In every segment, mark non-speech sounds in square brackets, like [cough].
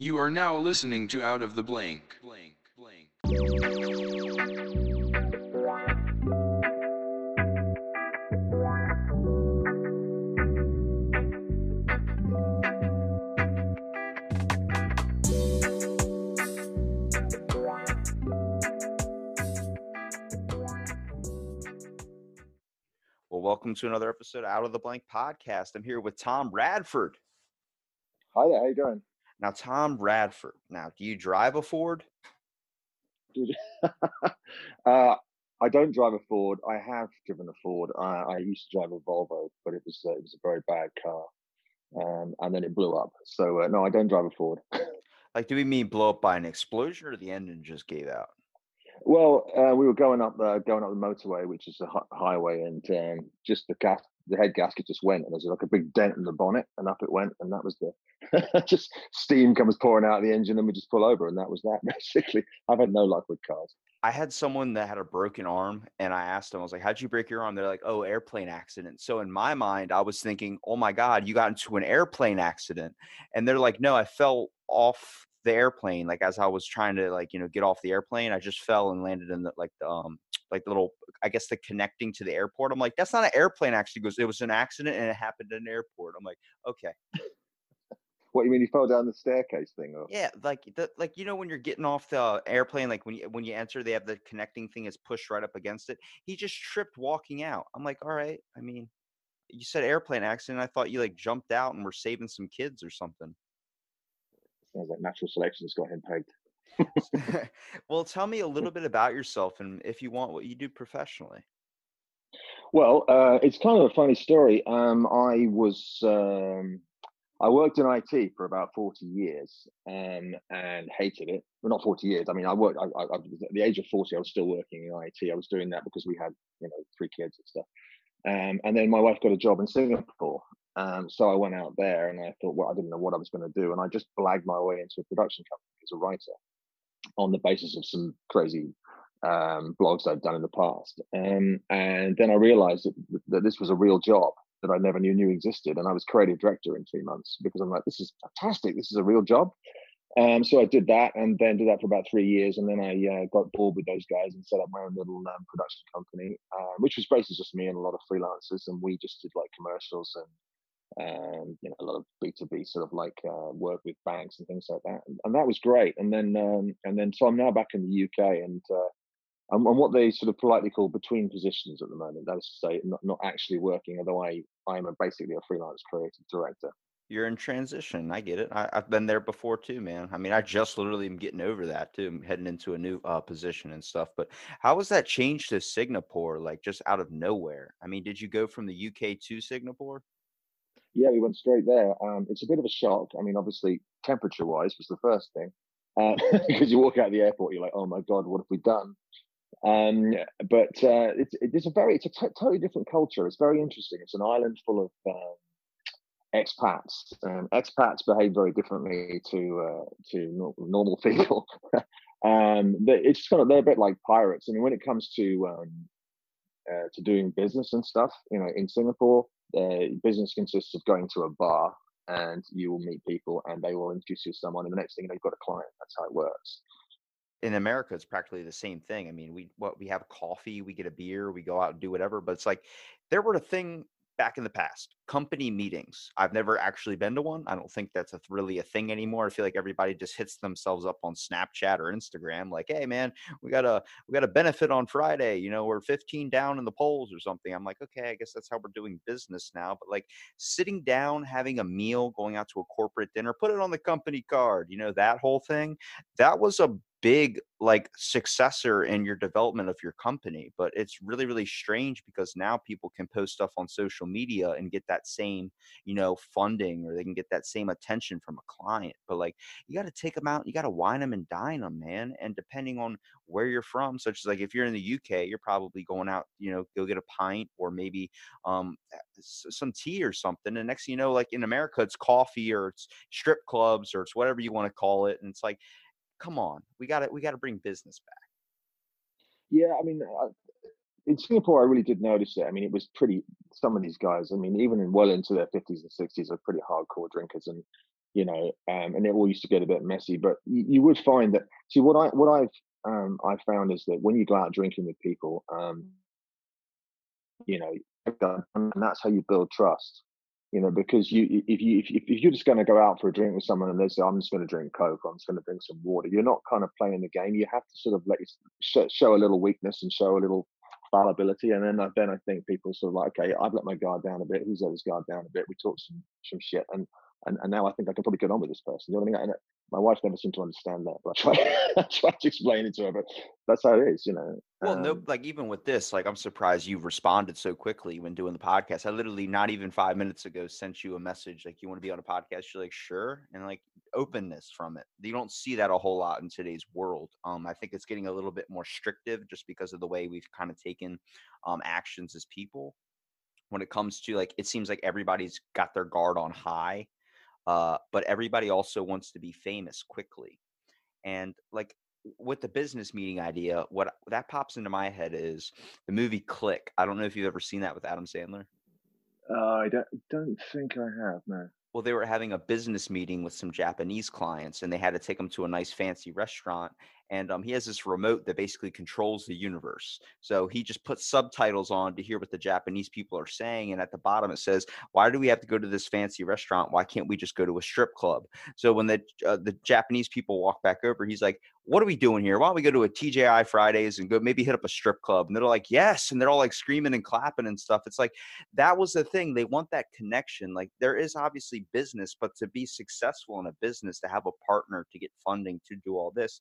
You are now listening to Out of the Blank. Blank, blank. Well, welcome to another episode of Out of the Blank podcast. I'm here with Tom Radford. Hi there, how you doing? Now, Tom Radford. Now, do you drive a Ford? [laughs] Uh, I don't drive a Ford. I have driven a Ford. I, I used to drive a Volvo, but it was uh, it was a very bad car, um, and then it blew up. So uh, no, I don't drive a Ford. [laughs] Like, do we mean blow up by an explosion or the engine just gave out? Well, uh, we were going up the going up the motorway, which is a hi- highway, and um, just the gas, the head gasket just went, and there's like a big dent in the bonnet, and up it went, and that was the [laughs] just steam comes pouring out of the engine, and we just pull over, and that was that. [laughs] Basically, I've had no luck with cars. I had someone that had a broken arm, and I asked them, I was like, How'd you break your arm? They're like, Oh, airplane accident. So, in my mind, I was thinking, Oh my God, you got into an airplane accident. And they're like, No, I fell off the airplane. Like, as I was trying to, like, you know, get off the airplane, I just fell and landed in the, like, the, um, like the little, I guess the connecting to the airport. I'm like, that's not an airplane actually goes, it was an accident and it happened in an airport. I'm like, okay. What you mean? You fell down the staircase thing? Or? Yeah, like the like you know when you're getting off the airplane, like when you when you enter, they have the connecting thing is pushed right up against it. He just tripped walking out. I'm like, all right. I mean, you said airplane accident. I thought you like jumped out and were saving some kids or something. Sounds like natural selection's got him pegged. [laughs] well, tell me a little bit about yourself and if you want what you do professionally. Well, uh, it's kind of a funny story. Um, I was um, I worked in IT for about forty years and hated it. Well, not forty years. I mean, I worked. I, I, I at the age of forty. I was still working in IT. I was doing that because we had you know three kids and stuff. Um, and then my wife got a job in Singapore. Um, so I went out there and I thought, well, I didn't know what I was going to do, and I just blagged my way into a production company as a writer on the basis of some crazy um, blogs I'd done in the past. Um, and then I realized that, that this was a real job that I never knew knew existed. And I was creative director in three months because I'm like, this is fantastic. This is a real job. Um, so I did that and then did that for about three years. And then I uh, got bored with those guys and set up my own little um, production company, uh, which was basically just me and a lot of freelancers. And we just did like commercials and um, you know, a lot of B two B sort of like uh, work with banks and things like that, and, and that was great. And then, um, and then, so I'm now back in the UK, and uh, I'm, I'm what they sort of politely call between positions at the moment. That is to say, not not actually working, although I I'm a, basically a freelance creative director. You're in transition. I get it. I, I've been there before too, man. I mean, I just literally am getting over that too. I'm heading into a new uh, position and stuff. But how was that change to Singapore, like just out of nowhere? I mean, did you go from the UK to Singapore? Yeah, we went straight there. Um, it's a bit of a shock. I mean, obviously, temperature wise was the first thing. Uh, [laughs] because you walk out of the airport, you're like, oh my God, what have we done? Um, but uh, it's, it's a very, it's a t- totally different culture. It's very interesting. It's an island full of um, expats. Um, expats behave very differently to uh, to nor- normal [laughs] people. um, it's kind of they're a bit like pirates. I mean, when it comes to um, uh, to doing business and stuff, you know, in Singapore, uh, business consists of going to a bar and you will meet people and they will introduce you to someone, and the next thing you know, you've got a client. That's how it works. in America, it's practically the same thing. I mean, we what we have coffee, we get a beer, we go out and do whatever. But it's like there were a thing back in the past, company meetings. I've never actually been to one. I don't think that's a, really a thing anymore. I feel like everybody just hits themselves up on Snapchat or Instagram, like, "Hey, man, we got a we got a benefit on Friday. You know, we're 15 down in the polls or something." I'm like, okay, I guess that's how we're doing business now. But like sitting down, having a meal, going out to a corporate dinner, put it on the company card. You know, that whole thing. That was a big like successor in your development of your company but it's really really strange because now people can post stuff on social media and get that same you know funding or they can get that same attention from a client but like you got to take them out you got to wine them and dine them man and depending on where you're from such as like if you're in the uk you're probably going out you know go get a pint or maybe um some tea or something and next thing you know like in america it's coffee or it's strip clubs or it's whatever you want to call it and it's like come on, we got to we got to bring business back. Yeah, I mean, uh, in Singapore, I really did notice it. I mean, it was pretty. Some of these guys, I mean, even in well into their fifties and sixties, are pretty hardcore drinkers, and you know, um, and it all used to get a bit messy. But you, you would find that. See, what I what I've um, I found is that when you go out drinking with people, um, you know, and that's how you build trust. You know, because you if you if, if you're just going to go out for a drink with someone and they say I'm just going to drink coke, I'm just going to drink some water, you're not kind of playing the game. You have to sort of let show, show a little weakness and show a little fallibility, and then uh, then I think people sort of like, okay, I've let my guard down a bit. Who's let his guard down a bit? We talked some some shit, and and, and now I think I can probably get on with this person. You know what I mean? And my wife never seemed to understand that, but I try, [laughs] I try to explain it to her. But that's how it is, you know. Well, um, no, like even with this, like I'm surprised you've responded so quickly when doing the podcast. I literally not even five minutes ago sent you a message like you want to be on a podcast. You're like, sure, and like openness from it. You don't see that a whole lot in today's world. Um, I think it's getting a little bit more restrictive just because of the way we've kind of taken um actions as people. When it comes to like, it seems like everybody's got their guard on high uh, but everybody also wants to be famous quickly. And like with the business meeting idea, what that pops into my head is the movie Click. I don't know if you've ever seen that with Adam Sandler. Uh, I don't, don't think I have, no. Well, they were having a business meeting with some Japanese clients and they had to take them to a nice fancy restaurant and um, he has this remote that basically controls the universe. So he just puts subtitles on to hear what the Japanese people are saying, and at the bottom it says, "Why do we have to go to this fancy restaurant? Why can't we just go to a strip club?" So when the uh, the Japanese people walk back over, he's like, "What are we doing here? Why don't we go to a TGI Fridays and go maybe hit up a strip club?" And they're like, "Yes," and they're all like screaming and clapping and stuff. It's like that was the thing. They want that connection. Like there is obviously business, but to be successful in a business, to have a partner to get funding to do all this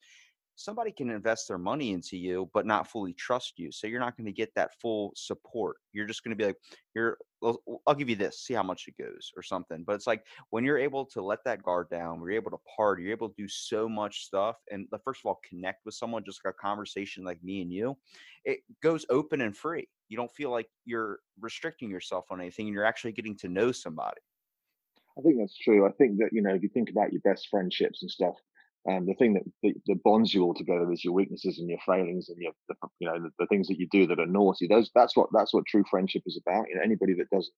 somebody can invest their money into you but not fully trust you so you're not going to get that full support you're just going to be like you're I'll, I'll, give you this see how much it goes or something but it's like when you're able to let that guard down you're able to party you're able to do so much stuff and the, first of all connect with someone just like a conversation like me and you it goes open and free you don't feel like you're restricting yourself on anything and you're actually getting to know somebody I think that's true. I think that you know if you think about your best friendships and stuff, and the thing that, that, that, bonds you all together is your weaknesses and your failings and your the, you know the, the, things that you do that are naughty. Those that's what that's what true friendship is about. You know anybody that doesn't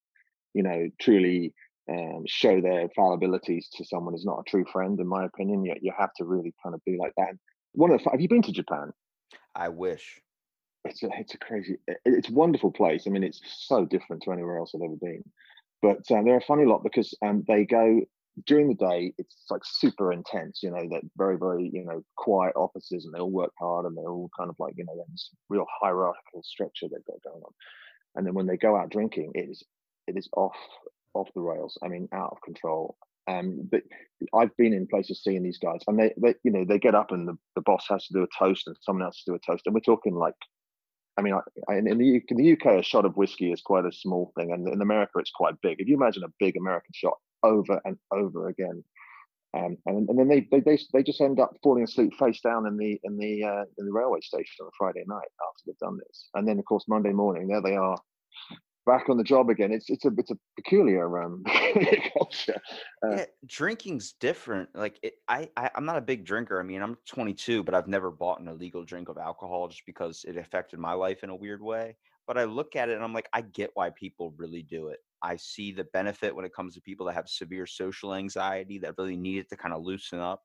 you know truly um, show their fallibilities to someone is not a true friend in my opinion. You, you have to really kind of be like that. One of the have you been to japan? I wish. It's a it's a crazy it's a wonderful place. I mean it's so different to anywhere else i've ever been. But uh, they're a funny lot because um, they go during the day it's like super intense you know that very very you know quiet offices and they all work hard and they're all kind of like you know this real hierarchical structure they've got going on and then when they go out drinking it is it is off off the rails i mean out of control um but i've been in places seeing these guys and they, they you know they get up and the, the boss has to do a toast and someone else to do a toast and we're talking like I mean, I, in, the, in the UK, a shot of whiskey is quite a small thing, and in America, it's quite big. If you imagine a big American shot, over and over again. Um, and, and then they, they, they just end up falling asleep face down in the in the uh, in the railway station on a Friday night after they've done this, and then of course Monday morning there they are back on the job again. It's it's a it's a peculiar um, [laughs] culture. Uh, yeah, drinking's different. Like it, I, I I'm not a big drinker. I mean I'm 22, but I've never bought an illegal drink of alcohol just because it affected my life in a weird way. But I look at it and I'm like, I get why people really do it. I see the benefit when it comes to people that have severe social anxiety that really need it to kind of loosen up.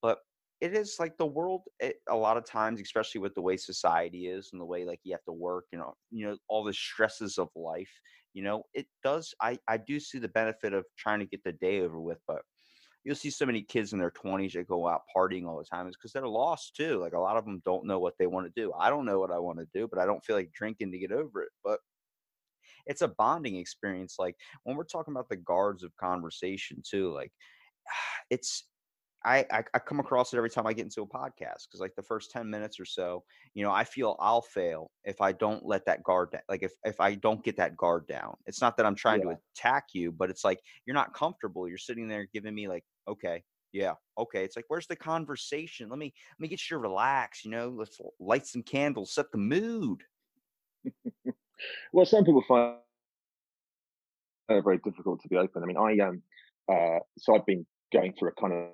But it is like the world it, a lot of times, especially with the way society is and the way like you have to work, you know, you know, all the stresses of life, you know, it does I, I do see the benefit of trying to get the day over with, but you'll see so many kids in their 20s that go out partying all the time is because they're lost too. Like a lot of them don't know what they want to do. I don't know what I want to do, but I don't feel like drinking to get over it. But it's a bonding experience. Like when we're talking about the guards of conversation too, like [sighs] it's I, I, I come across it every time I get into a podcast because like the first 10 minutes or so, you know, I feel I'll fail if I don't let that guard down. Like if, if I don't get that guard down, it's not that I'm trying yeah. to attack you, but it's like, you're not comfortable. You're sitting there giving me like, okay, yeah, okay. It's like, where's the conversation? Let me, let me get you to relax, you know, let's light some candles, set the mood. [laughs] well, some people find it very difficult to be open. I mean, I um, uh, so I've been going through a kind of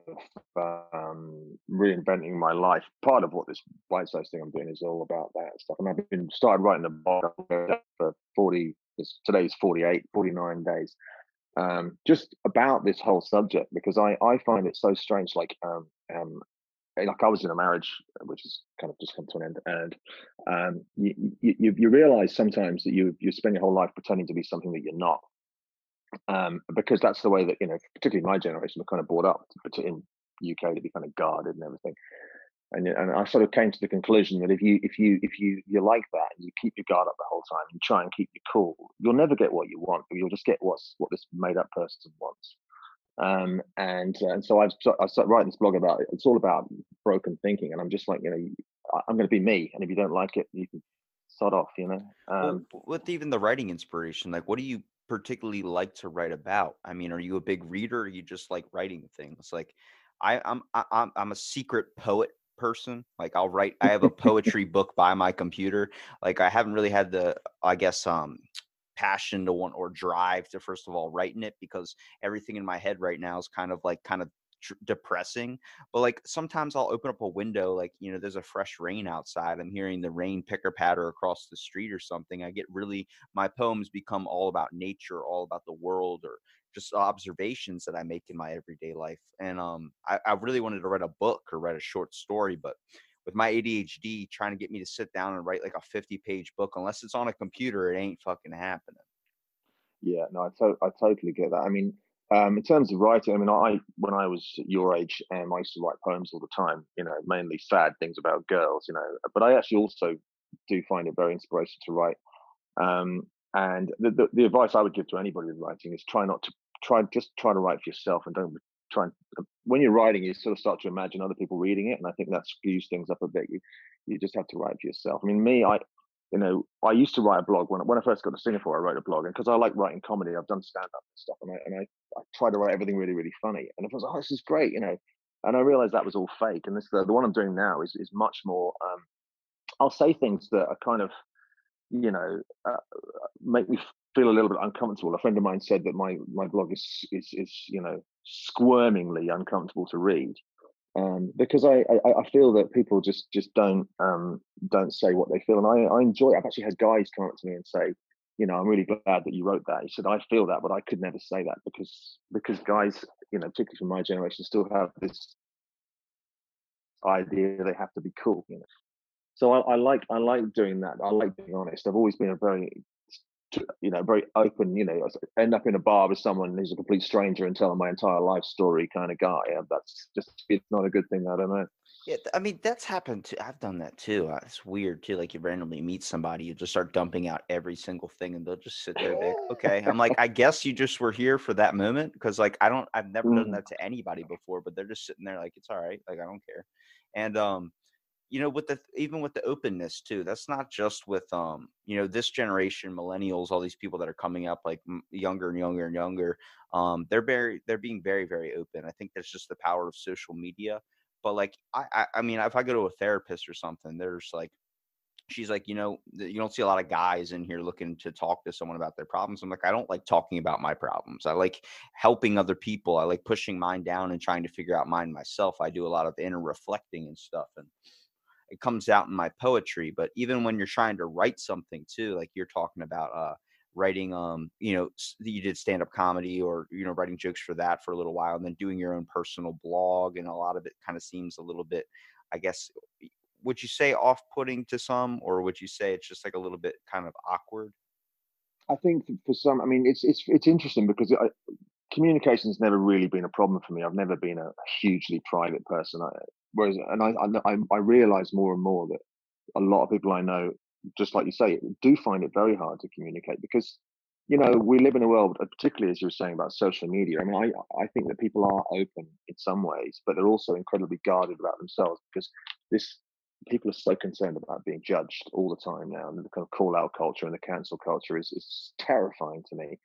um, reinventing my life. Part of what this bite size thing I'm doing is all about that stuff. And I've been started writing the blog for 40. Today's 48, 49 days. um, just about this whole subject because I I find it so strange. Like um, um, like I was in a marriage which has kind of just come to an end, and um, you, you you realize sometimes that you you spend your whole life pretending to be something that you're not, um, because that's the way that you know, particularly my generation, we're kind of brought up in UK to be kind of guarded and everything and and I sort of came to the conclusion that if you if you if you you like that and you keep your guard up the whole time and try and keep you cool, you'll never get what you want. You'll just get what's what this made up person wants. Um, and uh, and so I've I started writing this blog about it. It's all about broken thinking, and I'm just like you know I'm going to be me, and if you don't like it, you can sod off. You know. Um, well, with even the writing inspiration, like what do you particularly like to write about? I mean, are you a big reader? Or you just like writing things? Like I, I'm I'm I'm a secret poet person. Like I'll write I have a [laughs] poetry book by my computer. Like I haven't really had the I guess um passion to want or drive to first of all writing it because everything in my head right now is kind of like kind of depressing but like sometimes i'll open up a window like you know there's a fresh rain outside i'm hearing the rain picker patter across the street or something i get really my poems become all about nature all about the world or just observations that I make in my everyday life. And um, I, I really wanted to write a book or write a short story, but with my ADHD trying to get me to sit down and write like a 50 page book, unless it's on a computer, it ain't fucking happening. Yeah, no, I, to- I totally get that. I mean, um, in terms of writing, I mean, I when I was your age, um, I used to write poems all the time. You know, mainly sad things about girls. You know, but I actually also do find it very inspirational to write. Um, and the, the, the, advice I would give to anybody with writing is try not to try just try to write for yourself and don't try and uh, when you're writing you sort of start to imagine other people reading it and I think that skews things up a bit. You you just have to write for yourself. I mean me, I you know, I used to write a blog when when I first got to Singapore. I wrote a blog, and because I like writing comedy, I've done stand up and stuff, and I and I, I try to write everything really really funny. And I was, like, oh, this is great, you know. And I realized that was all fake. And this the, the one I'm doing now is is much more. Um, I'll say things that are kind of you know, uh, make me feel a little bit uncomfortable. A friend of mine said that my my blog is is is you know squirmingly uncomfortable to read um, because I, I, I feel that people just just don't um, don't say what they feel, and I I enjoy. It. I've actually had guys come up to me and say, you know, I'm really glad that you wrote that. He said I feel that, but I could never say that because because guys, you know, particularly from my generation, still have this idea they have to be cool. You know, so I, I, like I like doing that. I like being honest. I've always been a very you know very open. You know, end up in a bar with someone who's a complete stranger and tell them my entire life story kind of guy. And that's just it's not a good thing. I don't know. Yeah, I mean that's happened too. I've done that too. Uh, it's weird too. Like you randomly meet somebody, you just start dumping out every single thing, and they'll just sit there. Like, okay, I'm like, [laughs] I guess you just were here for that moment because like I don't, I've never done mm. that to anybody before, but they're just sitting there like it's all right, like I don't care. And um, you know with the even with the openness too that's not just with um you know this generation millennials all these people that are coming up like younger and younger and younger um they're very they're being very very open. I think that's just the power of social media but like i i, I mean if i go to a therapist or something there's like she's like you know you don't see a lot of guys in here looking to talk to someone about their problems. I'm like i don't like talking about my problems. I like helping other people. I like pushing mine down and trying to figure out mine myself. I do a lot of inner reflecting and stuff. And it comes out in my poetry but even when you're trying to write something too like you're talking about uh writing um you know you did stand up comedy or you know writing jokes for that for a little while and then doing your own personal blog and a lot of it kind of seems a little bit i guess would you say off putting to some or would you say it's just like a little bit kind of awkward? I think for some i mean it's it's it's interesting because I, communication's never really been a problem for me. I've never been a hugely private person. I, Whereas, and I, I, I realize more and more that a lot of people I know, just like you say, do find it very hard to communicate because, you know, we live in a world, uh, particularly as you were saying about social media. I mean, I, I think that people are open in some ways, but they're also incredibly guarded about themselves because this people are so concerned about being judged all the time now, and the kind of call out culture and the cancel culture is, is terrifying to me.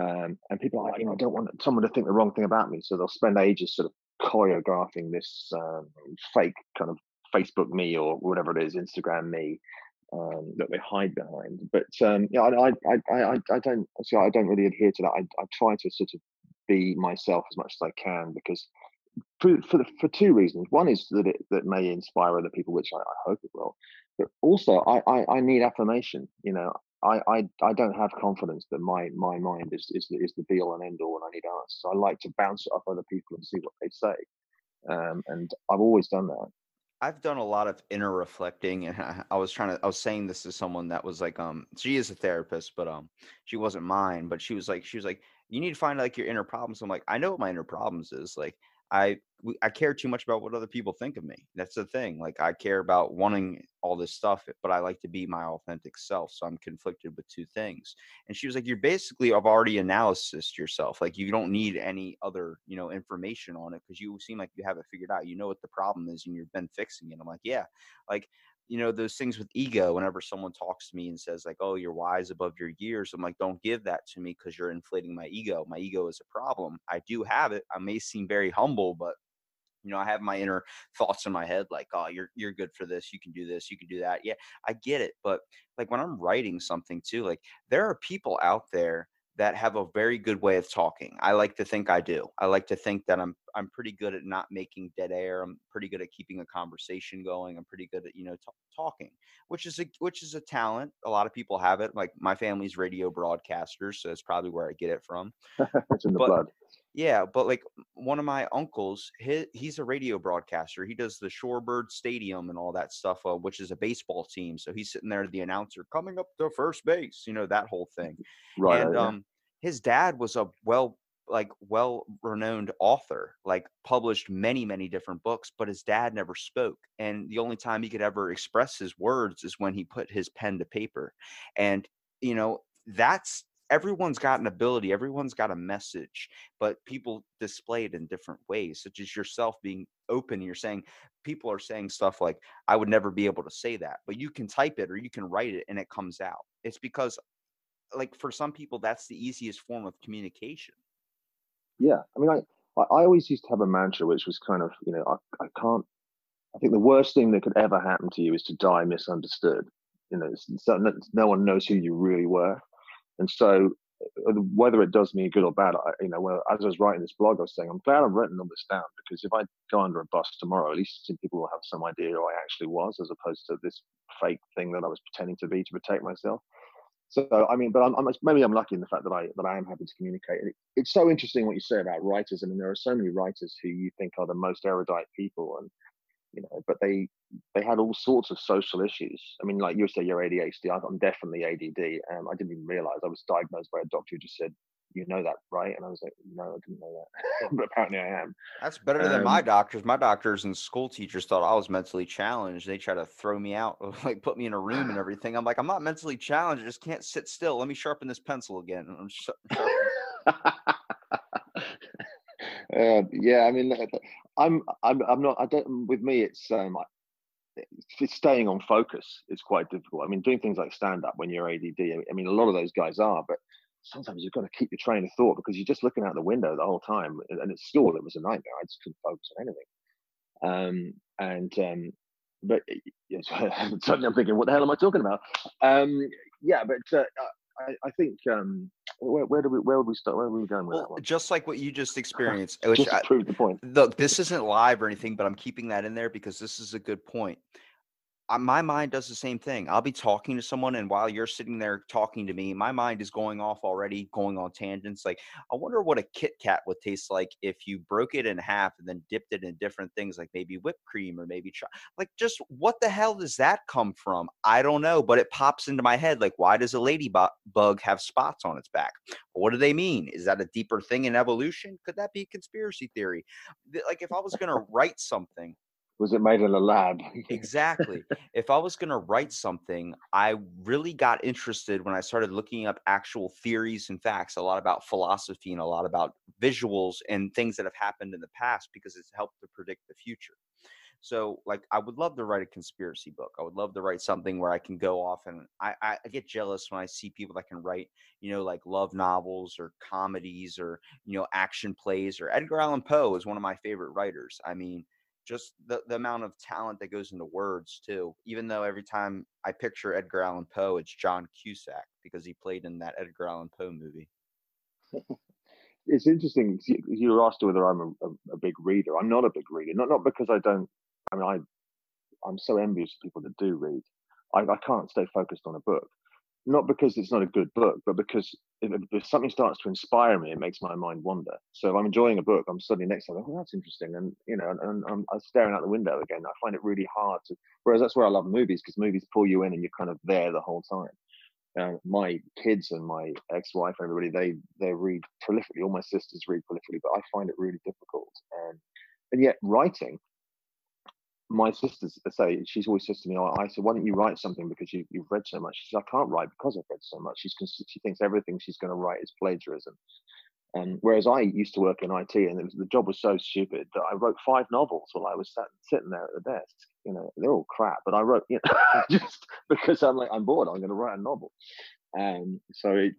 Um, and people are like, you know, I don't want someone to think the wrong thing about me, so they'll spend ages sort of choreographing this um, fake kind of Facebook me or whatever it is, Instagram me um, that they hide behind. But um, yeah, I, I, I, I, don't see. I don't really adhere to that. I, I try to sort of be myself as much as I can because for for, the, for two reasons. One is that it that may inspire other people, which I, I hope it will. But also, I, I, I need affirmation. You know, I, I I don't have confidence that my my mind is is is the be all and end all and I need answers. I like to bounce it off other people and see what they say, um, and I've always done that. I've done a lot of inner reflecting, and [laughs] I, was trying to. I was saying this to someone that was like, um, she is a therapist, but um, she wasn't mine. But she was like, she was like, you need to find like your inner problems. I'm like, I know what my inner problems is. Like, I I care too much about what other people think of me. That's the thing. Like I care about wanting all this stuff, but I like to be my authentic self. So I'm conflicted with two things. And she was like, "You're basically I've already analysis yourself. Like you don't need any other, you know, information on it because you seem like you have it figured out. You know what the problem is, and you've been fixing it." I'm like, "Yeah." Like you know those things with ego whenever someone talks to me and says like oh you're wise above your years i'm like don't give that to me because you're inflating my ego. My ego is a problem. I do have it. I may seem very humble but you know i have my inner thoughts in my head like oh you're you're good for this. You can do this. You can do that yeah i get it but like when i'm writing something too like there are people out there that have a very good way of talking. I like to think I do. I like to think that I'm I'm pretty good at not making dead air. I'm pretty good at keeping a conversation going. I'm pretty good at you know t- talking, which is a which is a talent. A lot of people have it. Like my family's radio broadcasters, so it's probably where I get it from. [laughs] it's in the but, blood. Yeah, but like one of my uncles, he, he's a radio broadcaster. He does the Shorebird Stadium and all that stuff, uh, which is a baseball team. So he's sitting there, the announcer coming up to first base, you know, that whole thing. [laughs] Right. And yeah. um, his dad was a well, like well renowned author, like published many, many different books, but his dad never spoke. And the only time he could ever express his words is when he put his pen to paper. And, you know, that's everyone's got an ability, everyone's got a message, but people display it in different ways, such as yourself being open. You're saying people are saying stuff like, I would never be able to say that, but you can type it or you can write it and it comes out. It's because, like, for some people, that's the easiest form of communication. Yeah. I mean, I, I always used to have a mantra, which was kind of, you know, I, I can't, I think the worst thing that could ever happen to you is to die misunderstood. You know, no one knows who you really were. And so, uh, whether it does me good or bad, I, you know, well, as I was writing this blog, I was saying, I'm glad I've written all this down because if I go under a bus tomorrow, at least people will have some idea who I actually was, as opposed to this fake thing that I was pretending to be to protect myself. So, I mean, but I'm, I'm, maybe I'm lucky in the fact that I that I am happy to communicate. It, it's so interesting what you say about writers. I mean, there are so many writers who you think are the most erudite people, and you know, but they they had all sorts of social issues. I mean, like you say, you're ADHD. I'm definitely ADD. Um, I didn't even realize I was diagnosed by a doctor who just said, "You know that, right?" And I was like, "No, I didn't know that," [laughs] but apparently I am. That's better um, than my doctors. My doctors and school teachers thought I was mentally challenged. They try to throw me out, [laughs] like put me in a room and [laughs] everything. I'm like, I'm not mentally challenged. I just can't sit still. Let me sharpen this pencil again. Uh, yeah, I mean, I'm, I'm, I'm not. I don't. With me, it's um, it's staying on focus is quite difficult. I mean, doing things like stand up when you're ADD. I mean, a lot of those guys are, but sometimes you've got to keep your train of thought because you're just looking out the window the whole time. And at school, it was a nightmare. I just couldn't focus on anything. Um, and um, but [laughs] yes, suddenly I'm thinking, what the hell am I talking about? Um, yeah, but uh, I, I think um, where, where do we where would we start? Where are we going with well, that one? Just like what you just experienced, which just prove the point. Look, this isn't live or anything, but I'm keeping that in there because this is a good point my mind does the same thing. I'll be talking to someone, and while you're sitting there talking to me, my mind is going off already, going on tangents. Like, I wonder what a Kit Kat would taste like if you broke it in half and then dipped it in different things, like maybe whipped cream or maybe cho- like just what the hell does that come from? I don't know, but it pops into my head. Like, why does a ladybug bug have spots on its back? What do they mean? Is that a deeper thing in evolution? Could that be a conspiracy theory? Like, if I was going to write something was it made in a lab? exactly. If I was going to write something, I really got interested when I started looking up actual theories and facts, a lot about philosophy and a lot about visuals and things that have happened in the past because it's helped to predict the future. So, like, I would love to write a conspiracy book. I would love to write something where I can go off and I, I, get jealous when I see people that can write, you know, like love novels or comedies or, you know, action plays or Edgar Allan Poe is one of my favorite writers. I mean, just the, the amount of talent that goes into words too even though every time i picture edgar allan poe it's john cusack because he played in that edgar allan poe movie. [laughs] It's interesting you were asked whether i'm a, a, big reader. I'm not a big reader not not because i don't i mean i i'm so envious of people that do read. I, I can't stay focused on a book not because it's not a good book, but because if, if, something starts to inspire me, it makes my mind wander. So if I'm enjoying a book, I'm suddenly next time, oh, that's interesting, and you know, and, and I'm, I'm, staring out the window again. I find it really hard to. Whereas that's where I love movies because movies pull you in and you're kind of there the whole time. Uh, my kids and my ex-wife and everybody, they they read prolifically. All my sisters read prolifically, but I find it really difficult. And and yet writing my sisters say she's always says to me, oh, I said, why don't you write something because you, you've read so much? She says, I can't write because I've read so much. She's she thinks everything she's going to write is plagiarism. And whereas I used to work in IT and was, the job was so stupid that I wrote five novels while I was sat, sitting there at the desk. You know, they're all crap, but I wrote, you know, [laughs] just because I'm like, I'm bored, I'm going to write a novel. And so, it,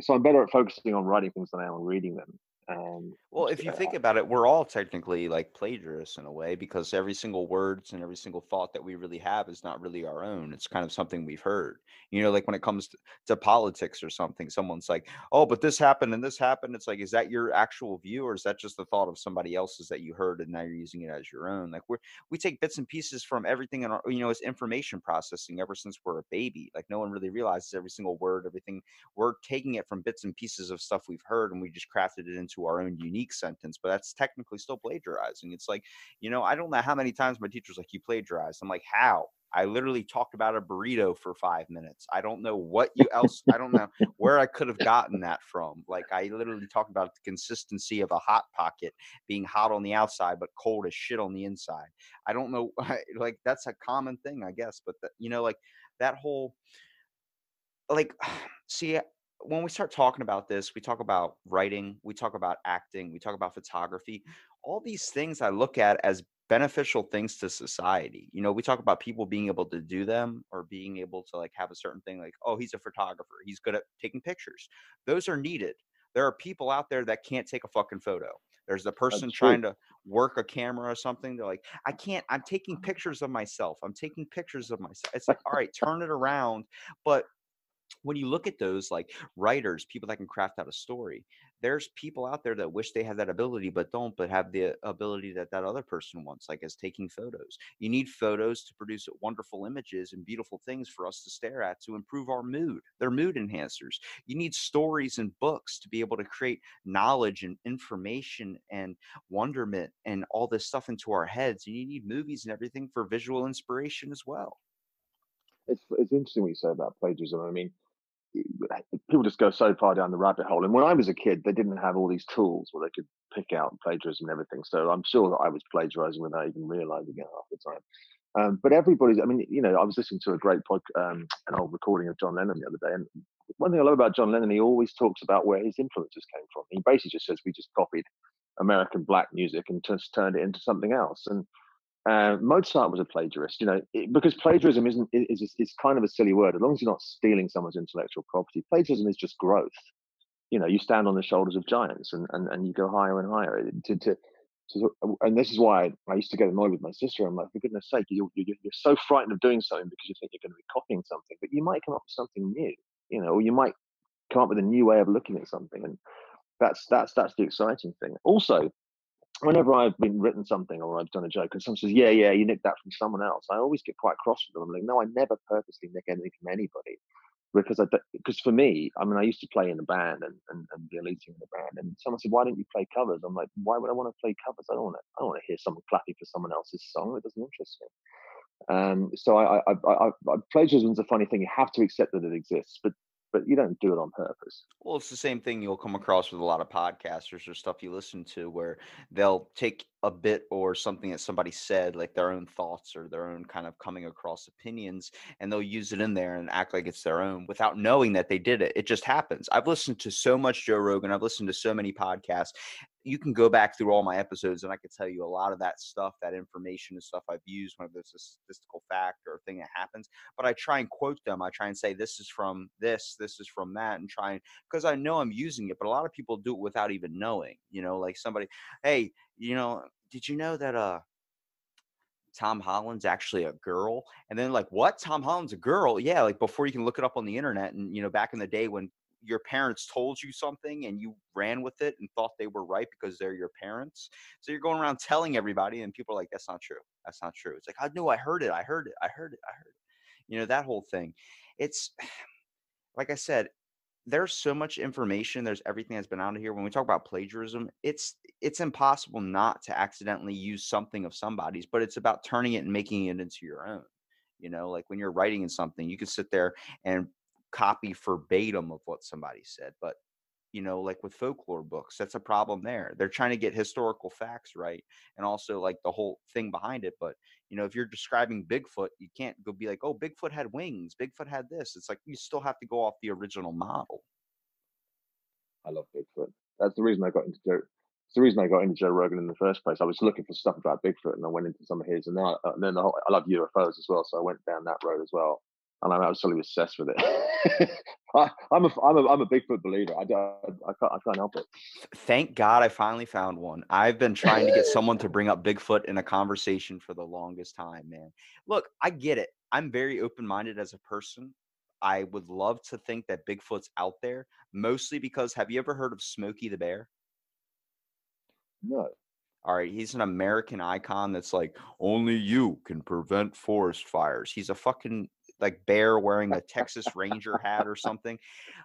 so I'm better at focusing on writing things than I am on reading them. Um, well, if you think about it, we're all technically like plagiarists in a way because every single words and every single thought that we really have is not really our own. It's kind of something we've heard. You know, like when it comes to, to politics or something, someone's like, "Oh, but this happened and this happened." It's like, is that your actual view, or is that just the thought of somebody else's that you heard and now you're using it as your own? Like we we take bits and pieces from everything, and you know, it's information processing ever since we're a baby. Like no one really realizes every single word, everything. We're taking it from bits and pieces of stuff we've heard, and we just crafted it into into our own unique sentence, but that's technically still plagiarizing. It's like, you know, I don't know how many times my teacher's like, you plagiarized. I'm like, how? I literally talked about a burrito for five minutes. I don't know what you else. I don't know [laughs] where I could have gotten that from. Like I literally talked about the consistency of a hot pocket being hot on the outside but cold as shit on the inside. I don't know. [laughs] Like that's a common thing, I guess. But the, you know, like that whole, like, [sighs] see, when we start talking about this, we talk about writing, we talk about acting, we talk about photography. All these things I look at as beneficial things to society. You know, we talk about people being able to do them or being able to like have a certain thing like, oh, he's a photographer, he's good at taking pictures. Those are needed. There are people out there that can't take a fucking photo. There's the person trying to work a camera or something. They're like, I can't, I'm taking pictures of myself. I'm taking pictures of myself. It's like, all right, turn it around. But when you look at those like writers, people that can craft out a story, there's people out there that wish they had that ability but don't, but have the ability that that other person wants, like as taking photos. You need photos to produce wonderful images and beautiful things for us to stare at to improve our mood. They're mood enhancers. You need stories and books to be able to create knowledge and information and wonderment and all this stuff into our heads. And you need movies and everything for visual inspiration as well it's it's interesting what you say about plagiarism. I mean, people just go so far down the rabbit hole. And when I was a kid, they didn't have all these tools where they could pick out plagiarism and everything. So I'm sure that I was plagiarizing without even realizing it half the time. Um, but everybody's, I mean, you know, I was listening to a great pod, um, an old recording of John Lennon the other day. And one thing I love about John Lennon, he always talks about where his influences came from. He basically just says we just copied American black music and just turned it into something else. And uh, Mozart was a plagiarist, you know, it, because plagiarism isn't is, is, is kind of a silly word. As long as you're not stealing someone's intellectual property, plagiarism is just growth. You know, you stand on the shoulders of giants and, and, and you go higher and higher. To, to, to, and this is why I used to get annoyed with my sister. I'm like, for goodness sake, you, you, you're so frightened of doing something because you think you're going to be copying something, but you might come up with something new, you know, or you might come up with a new way of looking at something. And that's that's that's the exciting thing. Also, whenever I've been written something or I've done a joke and someone says, yeah, yeah, you nicked that from someone else, I always get quite cross with them. I'm like, no, I never purposely nick anything from anybody. Because I, because for me, I mean, I used to play in a band and, and, and be a lead singer in a band. And someone said, why don't you play covers? I'm like, why would I want to play covers? I don't want to, I don't want to hear someone clapping for someone else's song. It doesn't interest me. Um, so I, I, I, I, plagiarism is a funny thing. You have to accept that it exists, but but you don't do it on purpose. Well, it's the same thing you'll come across with a lot of podcasters or stuff you listen to where they'll take a bit or something that somebody said, like their own thoughts or their own kind of coming across opinions, and they'll use it in there and act like it's their own without knowing that they did it. It just happens. I've listened to so much Joe Rogan, I've listened to so many podcasts, you can go back through all my episodes and I can tell you a lot of that stuff, that information and stuff I've used, whether it's a statistical fact or a thing that happens. But I try and quote them. I try and say this is from this, this is from that, and try and because I know I'm using it. But a lot of people do it without even knowing. You know, like somebody, hey, you know, did you know that uh Tom Holland's actually a girl. And then like, what? Tom Holland's a girl? Yeah, like before you can look it up on the internet. And you know, back in the day when your parents told you something and you ran with it and thought they were right because they're your parents. So you're going around telling everybody, and people are like, "That's not true. That's not true." It's like, "I know. I heard it. I heard it. I heard it. I heard it." You know that whole thing. It's [sighs] like I said, there's so much information. There's everything that's been out of here. When we talk about plagiarism, it's it's impossible not to accidentally use something of somebody's, but it's about turning it and making it into your own. You know, like when you're writing in something, you can sit there and copy verbatim of what somebody said, but you know, like with folklore books, that's a problem there. They're trying to get historical facts right and also like the whole thing behind it. But, you know, if you're describing Bigfoot, you can't go be like, oh, Bigfoot had wings, Bigfoot had this. It's like you still have to go off the original model. I love Bigfoot. That's the reason I got into Joe. It's the reason I got into Joe Rogan in the first place. I was looking for stuff about Bigfoot, and I went into some of his, and and then the whole, I love UFOs as well, so I went down that road as well and I'm absolutely obsessed with it. [laughs] I, am a I'm a I'm a Bigfoot believer. I, I, I can't I can't help it. Thank God I finally found one. I've been trying to get someone to bring up Bigfoot in a conversation for the longest time, man. Look, I get it. I'm very open minded as a person. I would love to think that Bigfoot's out there, mostly because have you ever heard of Smokey the Bear? No. All right, he's an American icon that's like only you can prevent forest fires. He's a fucking like bear wearing a Texas Ranger [laughs] hat or something.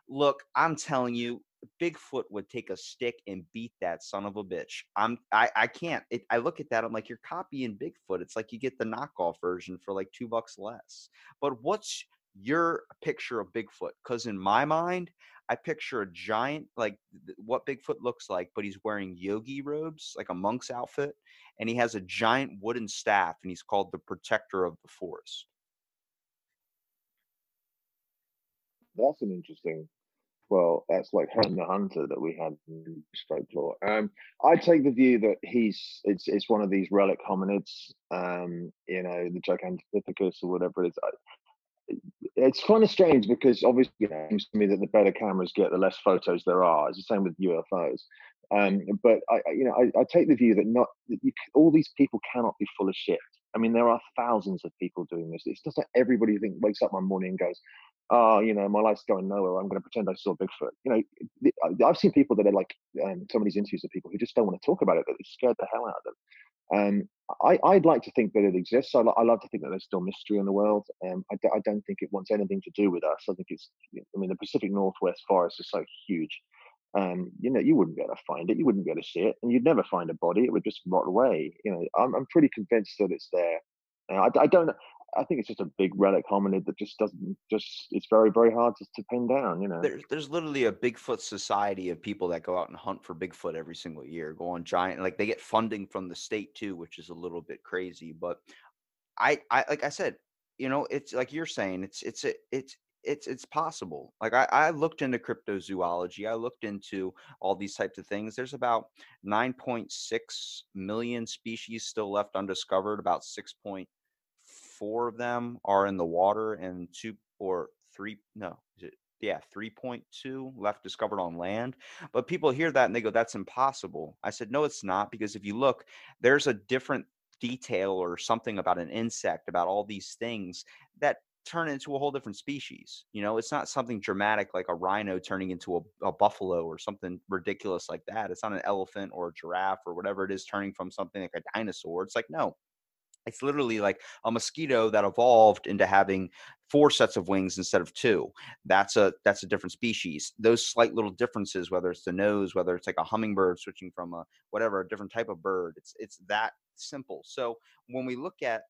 Look, I'm telling you, Bigfoot would take a stick and beat that son of a bitch. I'm I I can't. It, I look at that. I'm like, you're copying Bigfoot. It's like you get the knockoff version for like two bucks less. But what's your picture of Bigfoot? Because in my mind, I picture a giant, like what Bigfoot looks like, but he's wearing yogi robes, like a monk's outfit, and he has a giant wooden staff, and he's called the protector of the forest. That's an interesting. Well, that's like Herne the Hunter that we had in folklore. Um, I take the view that he's it's it's one of these relic hominids. Um, you know, the Gigantopithecus or whatever it is. I, it's kind of strange because obviously it seems to me that the better cameras get, the less photos there are. It's the same with UFOs. Um, but I, you know, I, I, take the view that not that you, all these people cannot be full of shit. I mean, there are thousands of people doing this. It's just that everybody think wakes up one morning and goes, "Oh, you know, my life's going nowhere. I'm going to pretend I saw Bigfoot." You know, I've seen people that are like um, some of these interviews of people who just don't want to talk about it. That it scared the hell out of them. Um, I, I'd like to think that it exists. I, I love to think that there's still mystery in the world. Um, I, I don't think it wants anything to do with us. I think it's, I mean, the Pacific Northwest forest is so huge um, you know, you wouldn't be able to find it. You wouldn't be able to see it, and you'd never find a body. It would just rot away. You know, I'm, I'm pretty convinced that it's there. I, I, don't. I think it's just a big relic hominid that just doesn't. Just it's very, very hard to, to pin down. You know, there's there's literally a Bigfoot society of people that go out and hunt for Bigfoot every single year. Go on giant, like they get funding from the state too, which is a little bit crazy. But I, I like I said, you know, it's like you're saying, it's it's a, it's it's it's possible. Like I, I looked into cryptozoology. I looked into all these types of things. There's about 9.6 million species still left undiscovered. About 6.4 of them are in the water, and two or three no, yeah, 3.2 left discovered on land. But people hear that and they go, "That's impossible." I said, "No, it's not," because if you look, there's a different detail or something about an insect about all these things that turn into a whole different species. You know, it's not something dramatic like a rhino turning into a, a, buffalo or something ridiculous like that. It's not an elephant or a giraffe or whatever it is turning from something like a dinosaur. It's like, no, it's literally like a mosquito that evolved into having four sets of wings instead of two. That's a that's a different species. Those slight little differences, whether it's the nose, whether it's like a hummingbird switching from a whatever, a different type of bird, it's it's that simple. So when we look at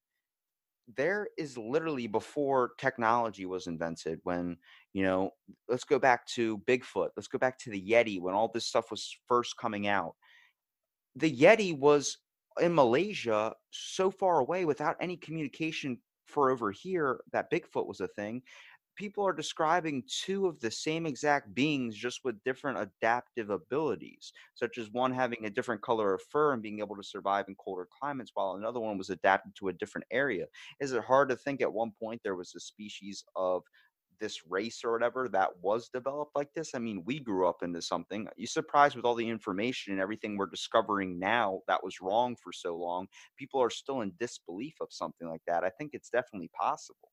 there is literally before technology was invented when you know let's go back to bigfoot let's go back to the yeti when all this stuff was first coming out. The yeti was in malaysia so far away without any communication for over here that bigfoot was a thing people are describing two of the same exact beings just with different adaptive abilities, such as one having a different color of fur and being able to survive in colder climates, while another one was adapted to a different area. Is it hard to think at one point there was a species of this race or whatever that was developed like this? I mean, we grew up into something. You surprised with all the information and everything we're discovering now that was wrong for so long. People are still in disbelief of something like that. I think it's definitely possible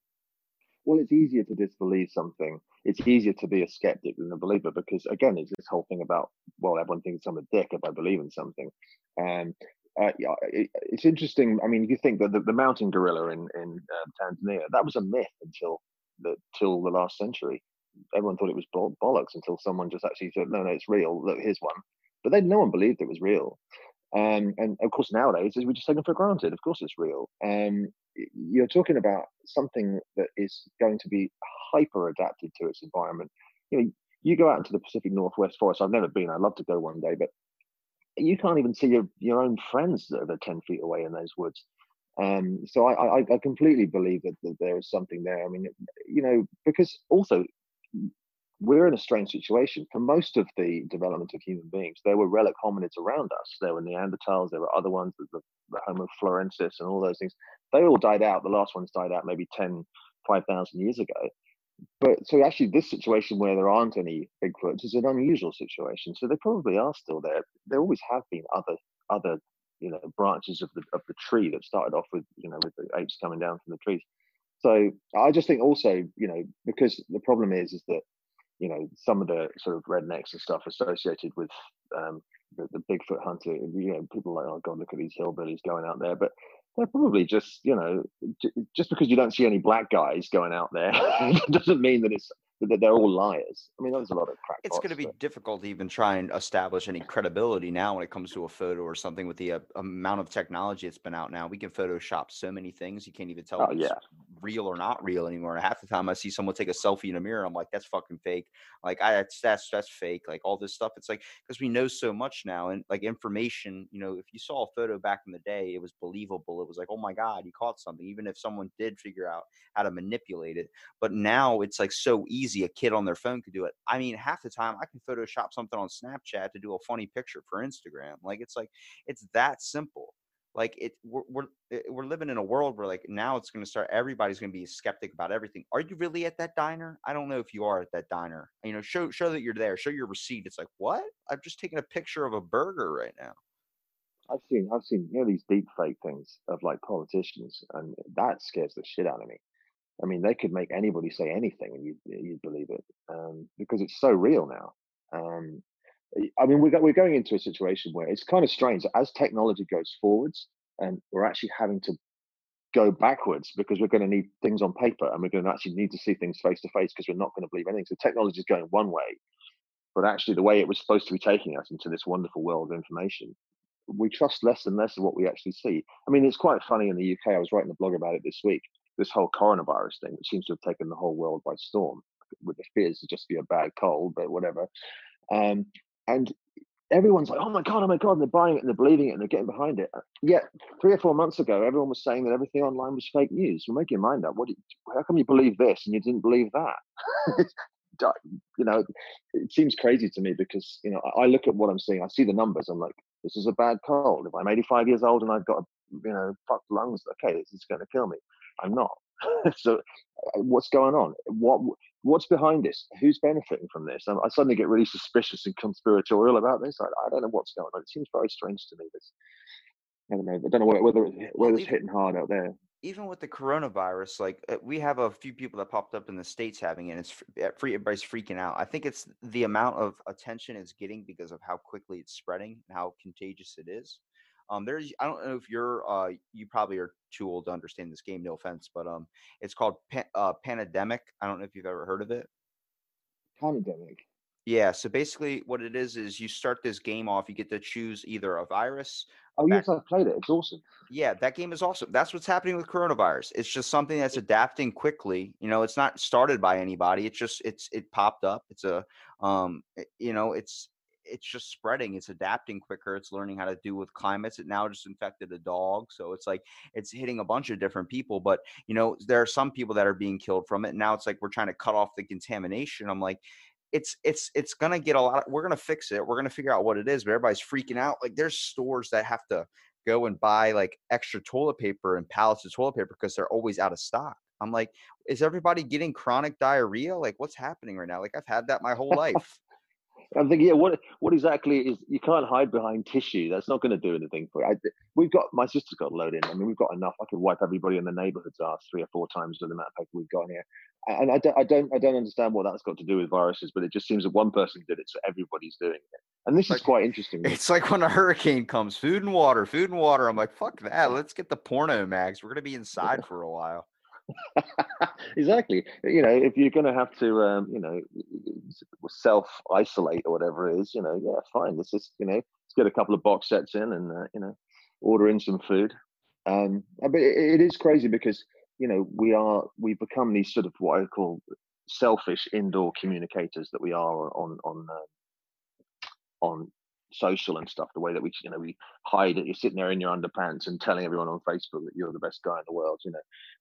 well, it's easier to disbelieve something. It's easier to be a skeptic than a believer because, again, it's this whole thing about, well, everyone thinks I'm a dick if I believe in something. And uh, yeah, it, it's interesting. I mean, you think that the, the mountain gorilla in, in uh, Tanzania, that was a myth until the, till the last century. everyone thought it was bo- bollocks until someone just actually said, "No, no, it's real. Look, here's one." But then no one believed it was real. Um, and of course, nowadays we just take it for granted. Of course, it's real. Um, you're talking about something that is going to be hyper adapted to its environment. You know, you go out into the Pacific Northwest forest. I've never been. I'd love to go one day, but you can't even see your, your own friends that are 10 feet away in those woods. Um, so I, I, I, completely believe that, that there is something there. I mean, you know, because also we're in a strange situation. For most of the development of human beings, there were relic hominids around us. There were Neanderthals, there were other ones, the, the Homo florensis and all those things. They all died out. The last ones died out maybe 10, 5,000 years ago but so actually this situation where there aren't any bigfoots is an unusual situation so they probably are still there there always have been other other you know branches of the of the tree that started off with you know with the apes coming down from the trees so i just think also you know because the problem is is that you know some of the sort of rednecks and stuff associated with um, the, the Bigfoot hunter. You know, people like, oh god, look at these hillbillies going out there. But they're probably just you know just because you don't see any black guys going out there [laughs] doesn't mean that it's that they're all liars. I mean, there's a lot of crap. It's going to be but... difficult to even try and establish any credibility now when it comes to a photo or something with the uh, amount of technology that's been out now. We can Photoshop so many things you can't even tell oh, yeah. real or not real anymore. Half the time I see someone take a selfie in a mirror, I'm like, that's fucking fake. Like, I that's that's that's fake. Like all this stuff. It's like because we know so much now, and like information. You know, if you saw a photo back in the day, it was believable. It was like, oh my god, you caught something, even if someone did figure out how to manipulate it. But now it's like so easy easy a kid on their phone could do it. I mean, half the time I can Photoshop something on Snapchat to do a funny picture for Instagram. Like it's like it's that simple. Like it, we're we're, eh, we're living in a world where like now it's going to start. Everybody's going to be skeptic about everything. Are you really at that diner? I don't know if you are at that diner. You know, show show that you're there. Show your receipt. It's like what? I've just taken a picture of a burger right now. I've seen I've seen you know these deep fake things of like politicians, and that scares the shit out of me. I mean, they could make anybody say anything and you you believe it um, because it's so real now. Um, I mean, we're we're going into a situation where it's kind of strange as technology goes forwards, and we're actually having to go backwards because we're going to need things on paper and we're going to actually need to see things face to face because we're not going to believe anything. So technology is going one way, but actually the way it was supposed to be taking us into this wonderful world of information, we trust less and less of what we actually see. I mean, it's quite funny in the UK. I was writing a blog about it this week this whole coronavirus thing, which seems to have taken the whole world by storm, with the fears to just be a bad cold, but whatever. Um, and everyone's like, "Oh my god, oh my god!" And they're buying it and they're believing it and they're getting behind it. Yet three or four months ago, everyone was saying that everything online was fake news. Well, make your mind up. What? You, how come you believe this and you didn't believe that? [laughs] you know, it seems crazy to me because you know I look at what I'm seeing. I see the numbers. I'm like, this is a bad cold. If I'm 85 years old and I've got you know fucked lungs, okay, this is going to kill me. I'm not. [laughs] so uh, what's going on? What what's behind this? Who's benefiting from this? I, I suddenly get really suspicious and conspiratorial about this. I, I, don't know what's going on. It seems very strange to me. This I don't know. I don't know whether whether, whether it's hitting hard out there. Even with the coronavirus, like uh, we have a few people that popped up in the states having it. It's free. Everybody's freaking out. I think it's the amount of attention it's getting because of how quickly it's spreading and how contagious it is. Um, there's I don't know if you're uh you probably are too old to understand this game. No offense, but um, it's called Pan- uh, Pandemic. I don't know if you've ever heard of it. Pandemic. Yeah. So basically, what it is is you start this game off. You get to choose either a virus. Oh yes, I've played it. It's awesome. Yeah, that game is awesome. That's what's happening with coronavirus. It's just something that's adapting quickly. You know, it's not started by anybody. It's just it's it popped up. It's a um, you know, it's it's just spreading. It's adapting quicker. It's learning how to do with climates. It now just infected a dog, so it's like it's hitting a bunch of different people. But you know, there are some people that are being killed from it. Now it's like we're trying to cut off the contamination. I'm like, it's it's it's gonna get a lot. Of, we're gonna fix it. We're gonna figure out what it is. But everybody's freaking out. Like there's stores that have to go and buy like extra toilet paper and pallets of toilet paper because they're always out of stock. I'm like, is everybody getting chronic diarrhea? Like, what's happening right now? Like, I've had that my whole [laughs] life. I'm thinking, yeah, what what exactly is? You can't hide behind tissue. That's not going to do anything for you. I, we've got my sister's got a load in. I mean, we've got enough. I could wipe everybody in the neighbourhood's ass three or four times with the amount of paper we've got here. And I don't, I don't, I don't understand what that's got to do with viruses. But it just seems that one person did it, so everybody's doing it. And this like, is quite interesting. It's like when a hurricane comes, food and water, food and water. I'm like, fuck that. Let's get the porno mags. We're gonna be inside for a while. [laughs] exactly. You know, if you're going to have to, um, you know, self isolate or whatever it is, you know, yeah, fine. Let's just, you know, let's get a couple of box sets in and, uh, you know, order in some food. Um, uh, but it, it is crazy because, you know, we are, we've become these sort of what I call selfish indoor communicators that we are on, on, uh, on social and stuff the way that we you know we hide it. You're sitting there in your underpants and telling everyone on facebook that you're the best guy in the world you know.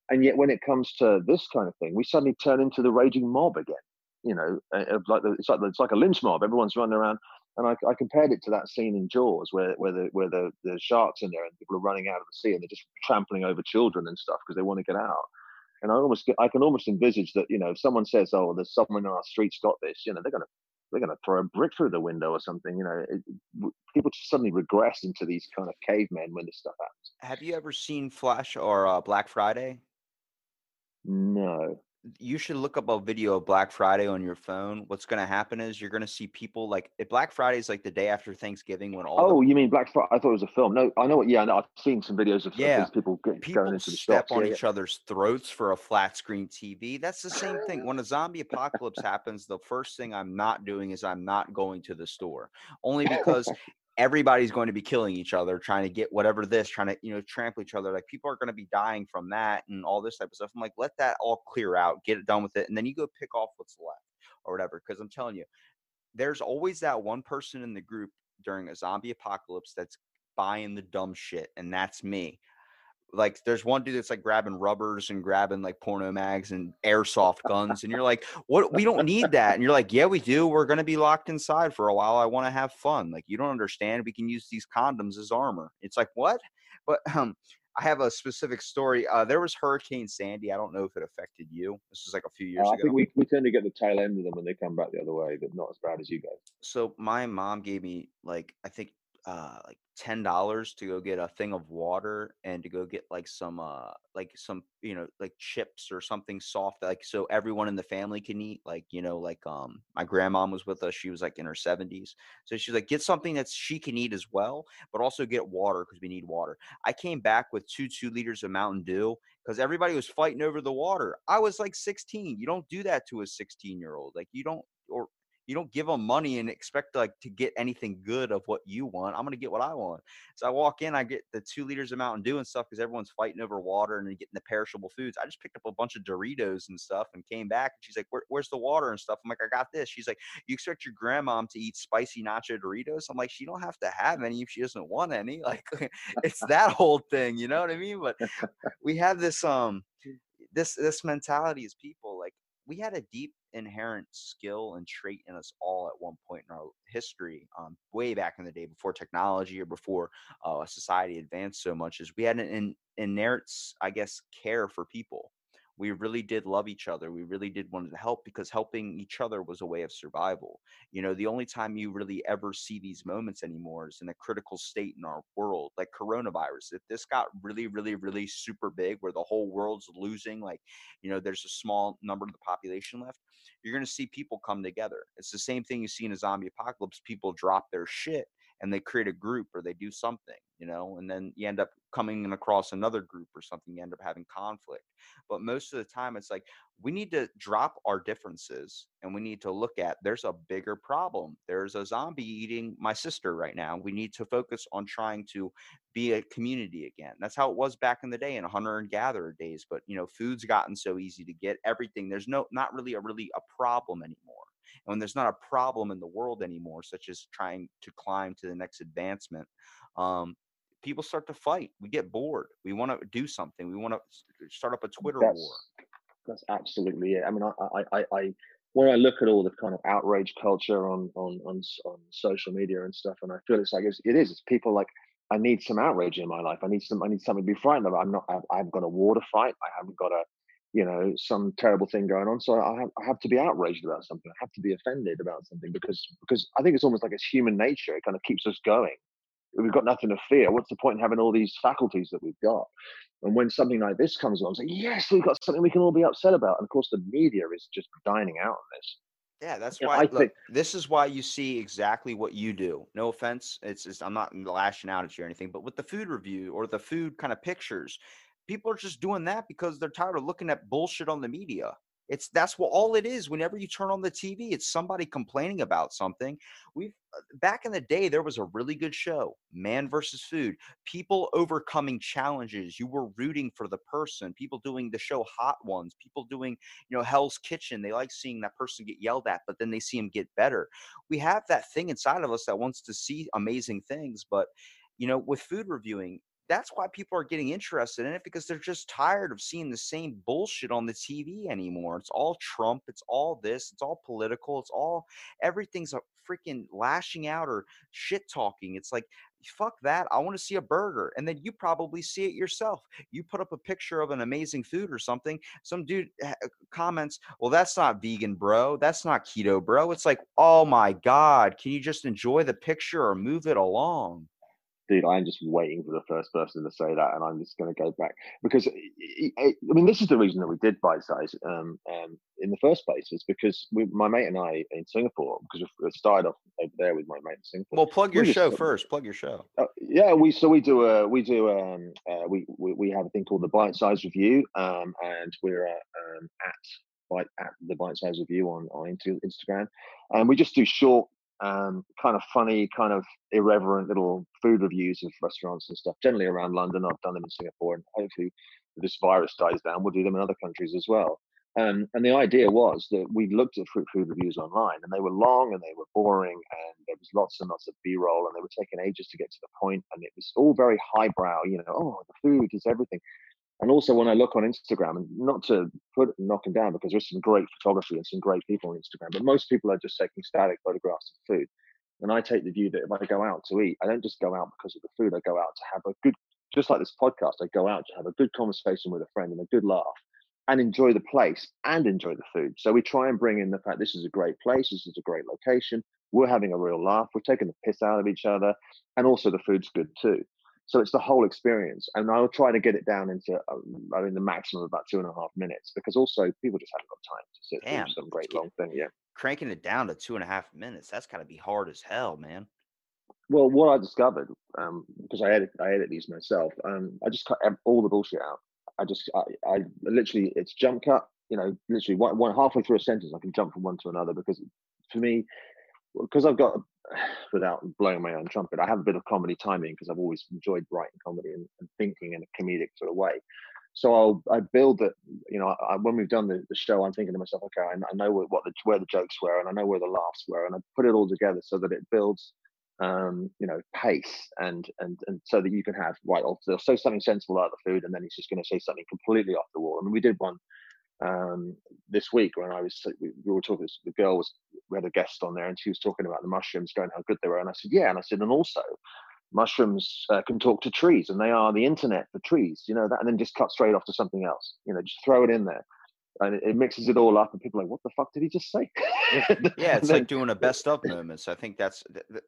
And yet when it comes to this kind of thing we suddenly turn into the raging mob again you know uh, of like the, it's like it's like a lynch mob. Everyone's running around. And I, I compared it to that scene in Jaws where where the where the, the sharks in there and people are running out of the sea and they're just trampling over children and stuff because they want to get out. And I almost I can almost envisage that you know if someone says oh there's someone in our streets got this you know they're gonna they're gonna throw a brick through the window or something you know it, people just suddenly regress into these kind of cavemen when this stuff happens. Have you ever seen Flash or uh, Black Friday? No you should look up a video of Black Friday on your phone. What's going to happen is you're going to see people like if Black Friday is like the day after Thanksgiving when all. Oh, the, you mean Black Friday? I thought it was a film. No, I know what. Yeah, no, I've seen some videos of, yeah. these people, get, people going into the step shops. on yeah, each other's throats for a flat screen TV. That's the same thing. When a zombie apocalypse [laughs] happens, the first thing I'm not doing is I'm not going to the store, only [laughs] because everybody's going to be killing each other, trying to get whatever this, trying to, you know, trample each other. Like people are going to be dying from that and all this type of stuff. I'm like, let that all clear out, get it done with it. And then you go pick off what's left or whatever. Cause I'm telling you, there's always that one person in the group during a zombie apocalypse that's buying the dumb shit. And that's me like there's one dude that's like grabbing rubbers and grabbing like porno mags and airsoft guns and you're like what? We don't need that. And you're like yeah we do. We're going to be locked inside for a while. I want to have fun. Like you don't understand. We can use these condoms as armor. It's like what? But um i have a specific story. Uh there was hurricane sandy. I don't know if it affected you. This was like a few years uh, ago i think we, we tend to get the tail end of them when they come back the other way but not as bad as you guys. So my mom gave me like i think uh like ten dollars to go get a thing of water and to go get like some uh like some you know like chips or something soft like so everyone in the family can eat like you know like um my grandma was with us she was like in her 70s so she's like get something that she can eat as well but also get water because we need water. I came back with two two liters of mountain dew because everybody was fighting over the water. I was like 16 you don't do that to a 16 year old like you don't or you don't give them money and expect like to get anything good of what you want. I'm gonna get what I want. So I walk in, I get the two liters of Mountain Dew and stuff because everyone's fighting over water and getting the perishable foods. I just picked up a bunch of Doritos and stuff and came back and she's like, Where, "Where's the water and stuff?" I'm like, "I got this." She's like, "You expect your grandma to eat spicy nacho Doritos?" I'm like, "She don't have to have any if she doesn't want any." [laughs] Like, it's that whole thing, you know what I mean? But we have this um this this mentality as people like we had a deep inherent skill and trait in us all at one point in our history, um, way back in the day before technology or before uh, society advanced so much, is we had an in, inherent, I guess, care for people we really did love each other. We really did want to help because helping each other was a way of survival. You know, the only time you really ever see these moments anymore is in a critical state in our world, like coronavirus. If this got really, really, really super big where the whole world's losing, like, you know, there's a small number of the population left, you're going to see people come together. It's the same thing you see in a zombie apocalypse. People drop their shit and they create a group or they do something, you know, and then you end up coming across another group or something, you end up having conflict. But most of the time, it's like we need to drop our differences and we need to look at there's a bigger problem. There's a zombie eating my sister right now. We need to focus on trying to be a community again. That's how it was back in the day in hunter and gatherer days. But you know, food's gotten so easy to get everything. There's no not really a really a problem anymore. And when there's not a problem in the world anymore, such as trying to climb to the next advancement, um, people start to fight. We get bored. We want to do something. We want to start up a Twitter that's, war. That's absolutely it. I mean, I, I, I, when I look at all the kind of outrage culture on, on, on, on social media and stuff, and I feel it's like it's, it is. It's people like I need some outrage in my life. I need some. I need something to be frightened of. I'm not. I've, I've got a war to fight. I haven't got a you know some terrible thing going on so I have, I have to be outraged about something i have to be offended about something because because i think it's almost like it's human nature it kind of keeps us going we've got nothing to fear what's the point in having all these faculties that we've got and when something like this comes along it's like yes we've got something we can all be upset about and of course the media is just dining out on this yeah, that's why. look, think, this is why you see exactly what you do. No offense, it's, it's I'm not lashing out at you or anything, but with the food review or the food kind of pictures, people are just doing that because they're tired of looking at bullshit on the media. It's that's what all it is. Whenever you turn on the TV, it's somebody complaining about something. We've uh, back in the day, there was a really good show, Man versus Food. People overcoming challenges. You were rooting for the person. People doing the show Hot Ones. People doing, you know, Hell's Kitchen. They like seeing that person get yelled at, but then they see him get better. We have that thing inside of us that wants to see amazing things, but you know, with food reviewing, that's why people are getting interested in it because they're just tired of seeing the same bullshit on the TV anymore. It's all Trump, it's all this, it's all political, it's all everything's a freaking lashing out or shit talking. It's like fuck that. I want to see a burger. And then you probably see it yourself. You put up a picture of an amazing food or something. Some dude uh, comments, Well, that's not vegan, bro. That's not keto, bro. It's like, Oh my God. Can you just enjoy the picture or move it along? Dude, I'm just waiting for the first person to say that, and I'm just going to go back because I mean, this is the reason that we did bite size um, um, in the first place is because we, my mate and I in Singapore because we started off over there with my mate in Singapore. Well, plug your we show just, first. Plug your show. Uh, yeah, we so we do a we do um uh, we, we, we have a thing called the bite size review um and we're uh, um, at bite at the bite size review on on Instagram and we just do short um, kind of funny, kind of irreverent little food reviews of restaurants and stuff, generally around London. I've done them in Singapore, and hopefully, this virus dies down, we'll do them in other countries as well. Um, and the idea was that we looked at fruit food reviews online, and they were long and they were boring, and there was lots and lots of B-roll, and they were taking ages to get to the point, and it was all very highbrow. You know, oh, the food is everything. And also when I look on Instagram, and not to put knock them down because there's some great photography and some great people on Instagram, but most people are just taking static photographs of food. And I take the view that if I go out to eat, I don't just go out because of the food. I go out to have a good, just like this podcast, I go out to have a good conversation with a friend and a good laugh and enjoy the place and enjoy the food. So we try and bring in the fact this is a great place, this is a great location. We're having a real laugh. We're taking the piss out of each other, and also the food's good too. So it's the whole experience, and I'll try to get it down into um, I mean the maximum of about two and a half minutes because also people just haven't got time to sit Damn, through some great long thing. Yeah, cranking it down to two and a half minutes that's got to be hard as hell, man. Well, what I discovered um, because I edit I edit these myself, um, I just cut all the bullshit out. I just I, I literally it's jump cut. You know, literally one, one halfway through a sentence, I can jump from one to another because for me, because I've got [sighs] without blowing my own trumpet, I have a bit of comedy timing because I've always enjoyed writing comedy and, and, thinking in a comedic sort of way. So I'll I build that. You know, I, when we've done the, the, show, I'm thinking to myself, okay, I, I know what the where the jokes were, and I know where the laughs were, and I put it all together so that it builds, um, you know, pace and and and so that you can have right. They'll say something sensible about the food, and then he's just going to say something completely off the wall. I mean, we did one um, this week when I was we, were talking. The girl was we had a guest on there, and she was talking about the mushrooms, going how good they were. And I said, yeah. And I said, and also mushrooms uh, can talk to trees, and they are the internet for trees. You know that, and then just cut straight off to something else. You know, just throw it in there. And it, it mixes it all up, and people are like, "What the fuck did he just say?" yeah, [laughs] it's then, like doing a best of moment. So I think that's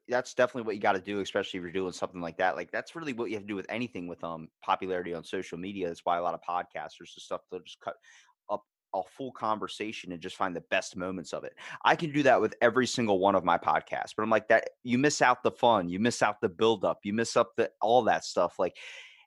that's definitely what you got to do, especially if you're doing something like that. Like that's really what you have to do with anything with um popularity on social media. That's why a lot of podcasters and stuff they'll just cut a full conversation and just find the best moments of it. I can do that with every single one of my podcasts, but I'm like that you miss out the fun, you miss out the build up, you miss up the all that stuff. Like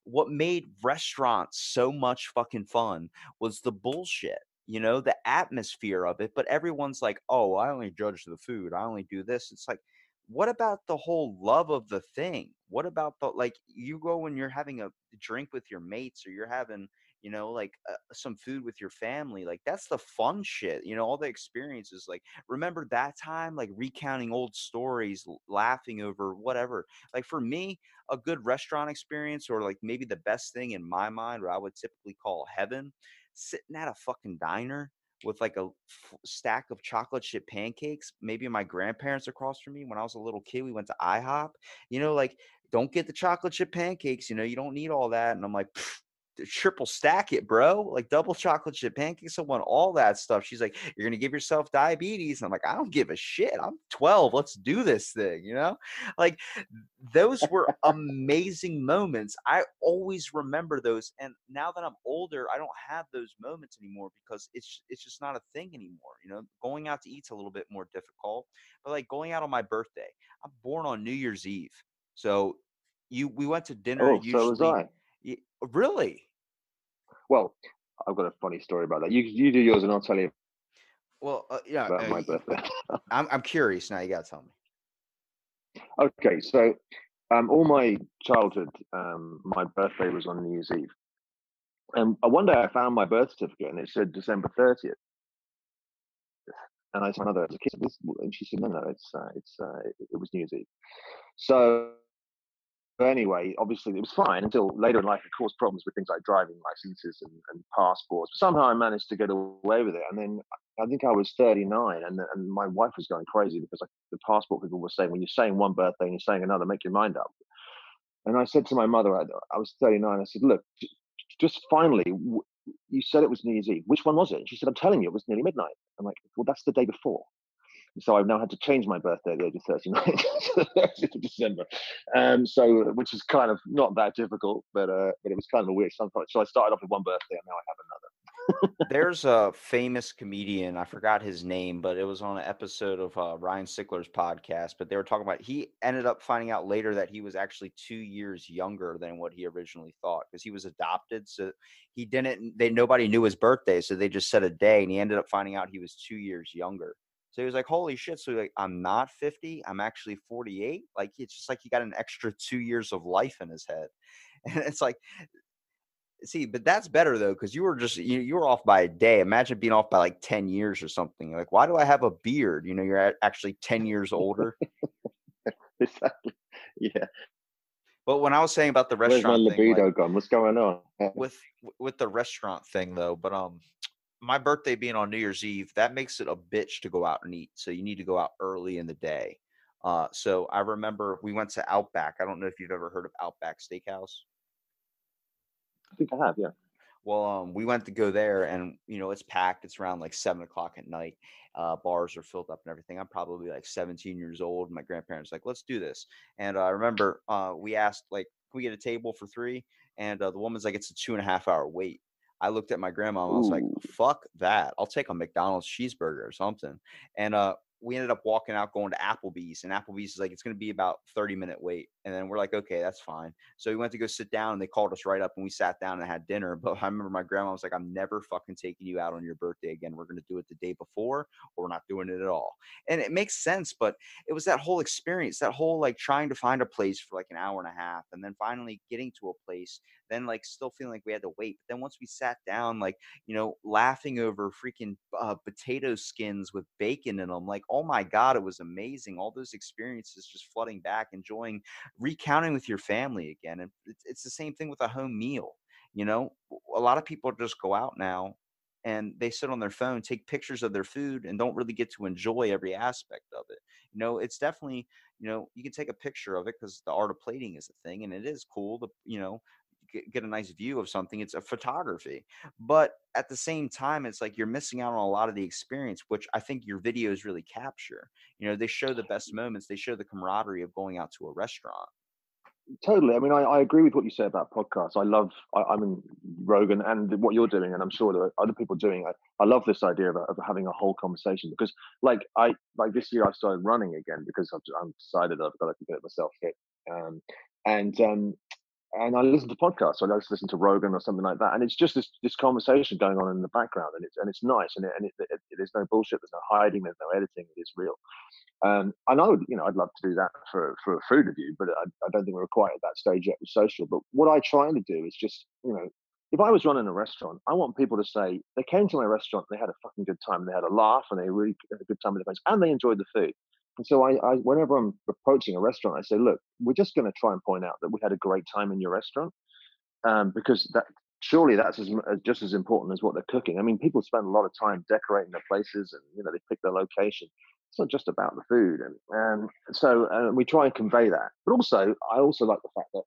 what made restaurants so much fucking fun was the bullshit, you know, the atmosphere of it. But everyone's like, oh, I only judge the food, I only do this. It's like, what about the whole love of the thing? What about the like you go when you're having a drink with your mates or you're having you know like uh, some food with your family like that's the fun shit you know all the experiences like remember that time like recounting old stories laughing over whatever like for me a good restaurant experience or like maybe the best thing in my mind what i would typically call heaven sitting at a fucking diner with like a f- stack of chocolate chip pancakes. Maybe my grandparents across from me when I was a little kid, we went to IHOP. You know, like don't get the chocolate chip pancakes. You know, you don't need all that. And I'm like, triple stack it, bro. Like double chocolate chip pancakes. I want all that stuff. She's like, You're gonna give yourself diabetes. And I'm like, I don't give a shit. I'm 12. Let's do this thing, you know? Like those were amazing moments. I always remember those. And now that I'm older, I don't have those moments anymore because it's it's just not a thing anymore. You know, going out to eat's a little bit more difficult. But like going out on my birthday, I'm born on New Year's Eve. So you we went to dinner oh, usually. So was I Really? Well, I've got a funny story about that. You you do yours, and I'll tell you Well, uh, yeah, about uh, my birthday. I'm I'm curious now. You gotta tell me. Okay, so um, all my childhood, um, my birthday was on New Year's Eve, and one day I found my birth certificate and it said December thirtieth, and I said, "Mother, as a kid, and she said, "No, no, it's uh, it's uh, it, was New Year's Eve." So anyway, obviously it was fine until later in life it caused problems with things like driving licenses and, and passports. But somehow I managed to get away with it, and then I think I was 39, and and my wife was going crazy because like the passport people were saying, when you're saying one birthday and you're saying another, make your mind up. And I said to my mother, I, I was 39. I said, look, just finally, you said it was New Year's Eve. Which one was it? And she said, I'm telling you, it was nearly midnight. I'm like, well, that's the day before. So I've now had to change my birthday at the age of 39 [laughs] to the 30th of December. Um, so, which is kind of not that difficult, but uh, but it was kind of a weird. So I started off with one birthday, and now I have another. [laughs] There's a famous comedian, I forgot his name, but it was on an episode of uh, Ryan Sickler's podcast. But they were talking about he ended up finding out later that he was actually two years younger than what he originally thought because he was adopted. So he didn't. They nobody knew his birthday, so they just said a day, and he ended up finding out he was two years younger. So he was like, "Holy shit!" So like, I'm not 50. I'm actually 48. Like it's just like he got an extra two years of life in his head, [laughs] and it's like See, but that's better though, because you were just you, you were off by a day. Imagine being off by like 10 years or something. Like, why do I have a beard? You know, you're actually 10 years older. [laughs] exactly. Yeah. But when I was saying about the Where's my restaurant thing, libido like, gone? What's going on? [laughs] With with the restaurant thing though, but um my birthday being on New Year's Eve, that makes it a bitch to go out and eat. So you need to go out early in the day. Uh, so I remember we went to Outback. I don't know if you've ever heard of Outback Steakhouse. I think I have. Yeah. Well, um, we went to go there, and you know it's packed. It's around like seven o'clock at night. Uh, bars are filled up and everything. I'm probably like 17 years old. My grandparents like, let's do this. And uh, I remember uh, we asked like, can we get a table for three? And uh, the woman's like, it's a two and a half hour wait. I looked at my grandma and I was like, fuck that. I'll take a McDonald's cheeseburger or something. And uh, we ended up walking out going to Applebee's, and Applebee's is like, it's going to be about 30 minute wait. And then we're like, okay, that's fine. So we went to go sit down, and they called us right up, and we sat down and had dinner. But [laughs] I remember my grandma was like, I'm never fucking taking you out on your birthday again. We're going to do it the day before, or we're not doing it at all. And it makes sense, but it was that whole experience, that whole like trying to find a place for like an hour and a half, and then finally getting to a place, then like still feeling like we had to wait. But then once we sat down, like, you know, laughing over freaking uh, potato skins with bacon in them. Like, oh my God, it was amazing. All those experiences just flooding back, enjoying, recounting with your family again. And it's, it's the same thing with a home meal. You know, a lot of people just go out now and they sit on their phone, take pictures of their food, and don't really get to enjoy every aspect of it. You know, it's definitely, you know, you can take a picture of it because the art of plating is a thing and it is cool to, you know, get, a nice view of something. It's a photography. But at the same time, it's like you're missing out on a lot of the experience, which I think your videos really capture. You know, they show the best moments, they show the camaraderie of going out to a restaurant. Totally. I mean, I, I agree with what you say about podcasts. I love, I, I mean, Rogan and what you're doing, and I'm sure there are other people doing. I, I love this idea of, of having a whole conversation because, like, I like this year I started running again because I've, I'm decided I've got to get myself fit. Um, and um, and I listen to podcasts. So I just listen to Rogan or something like that, and it's just this this conversation going on in the background, and it's and it's nice, and it, and it, it, there's no bullshit, there's no hiding, there's no editing. It is real. Um, and I would, you know, I'd love to do that for for a food review, but I, I don't think we're quite at that stage yet with social. But what I try to do is just, you know, if I was running a restaurant, I want people to say they came to my restaurant, they had a fucking good time, they had a laugh, and they really had a good time with their friends, and they enjoyed the food. And so I, I whenever I'm approaching a restaurant, I say, look, we're just going to try and point out that we had a great time in your restaurant, um, because that surely that's as, just as important as what they're cooking. I mean, people spend a lot of time decorating their places, and you know they pick their location. It's not just about the food, and and so uh, we try and convey that. But also, I also like the fact that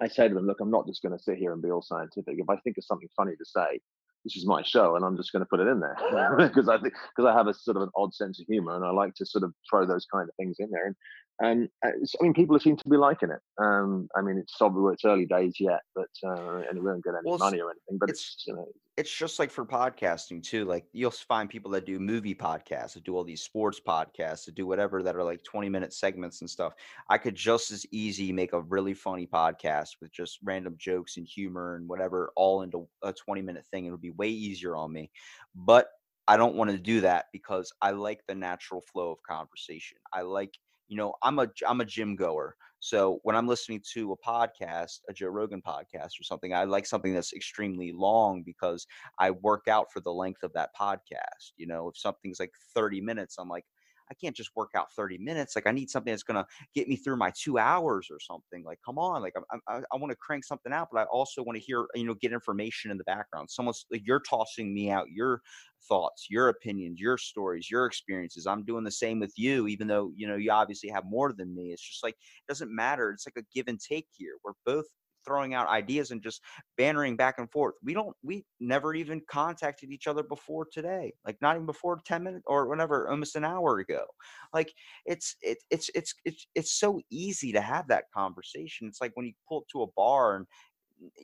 I say to them, look, I'm not just going to sit here and be all scientific. If I think of something funny to say, this is my show, and I'm just going to put it in there oh, because [laughs] I think because I have a sort of an odd sense of humor, and I like to sort of throw those kind of things in there. And um, uh, it's- I mean, people seem to be liking it. Um, I mean, it's probably it's early days yet, but uh, and we don't get any Well, money or anything. But it's- it's, you know, it's just like for podcasting too. Like you'll find people that do movie podcasts, that do all these sports podcasts, that do whatever that are like 20 minute segments and stuff. I could just as easy make a really funny podcast with just random jokes and humor and whatever all into a 20 minute thing. It would be way easier on me. But I don't want to do that because I like the natural flow of conversation. I like, you know, I'm a I'm a gym goer. So when I'm listening to a podcast, a Joe Rogan podcast or something, I like something that's extremely long because I work out for the length of that podcast. You know, if something's like 30 minutes, I'm like, I can't just work out 30 minutes. Like I need something that's going to get me through my two hours or something. Like, come on, like I'm, i I want to crank something out, but I also want to hear, you know, get information in the background. Someone's like, you're tossing me out your thoughts, your opinions, your stories, your experiences. I'm doing the same with you, even though, you know, you obviously have more than me. It's just like, it doesn't matter. It's like a give and take here. We're both throwing out ideas and just bantering back and forth. We don't, we never even contacted each other before today, like not even before 10 minutes or whatever, almost an hour ago. Like it's, it, it's, it's, it's, it's so easy to have that conversation. It's like when you pull up to a bar and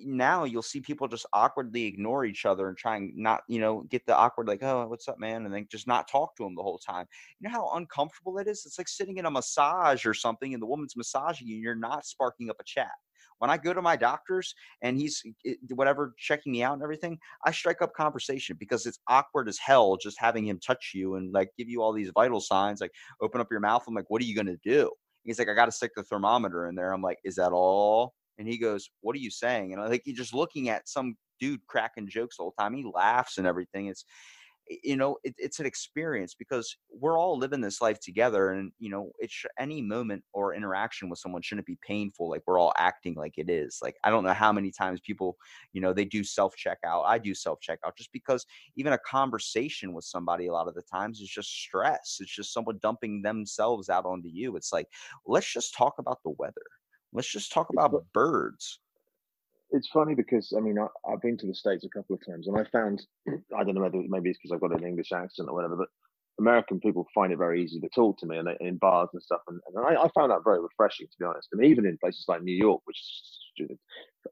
now you'll see people just awkwardly ignore each other and try and not, you know, get the awkward like, oh, what's up, man, and then just not talk to them the whole time. You know how uncomfortable it is? It's like sitting in a massage or something, and the woman's massaging you, and you're not sparking up a chat. When I go to my doctor's and he's eh, whatever checking me out and everything, I strike up conversation because it's awkward as hell just having him touch you and like give you all these vital signs, like open up your mouth. I'm like, what are you gonna do? He's like, I got to stick the thermometer in there. I'm like, is that all? And he goes, What are you saying? And I think he's just looking at some dude cracking jokes all the whole time. He laughs and everything. It's, you know, it, it's an experience because we're all living this life together. And, you know, it's any moment or interaction with someone shouldn't be painful. Like we're all acting like it is. Like, I don't know how many times people, you know, they do self checkout. I do self checkout just because even a conversation with somebody a lot of the times is just stress. It's just someone dumping themselves out onto you. It's like, let's just talk about the weather Let's just talk about birds. It's funny because I mean I, have been to the states a couple of times, and I found [clears throat] I don't know whether maybe it's because I've got an English accent or whatever, but American people find it very easy to talk to me and in bars and stuff, and, and I, I, found that very refreshing to be honest. And even in places like New York, which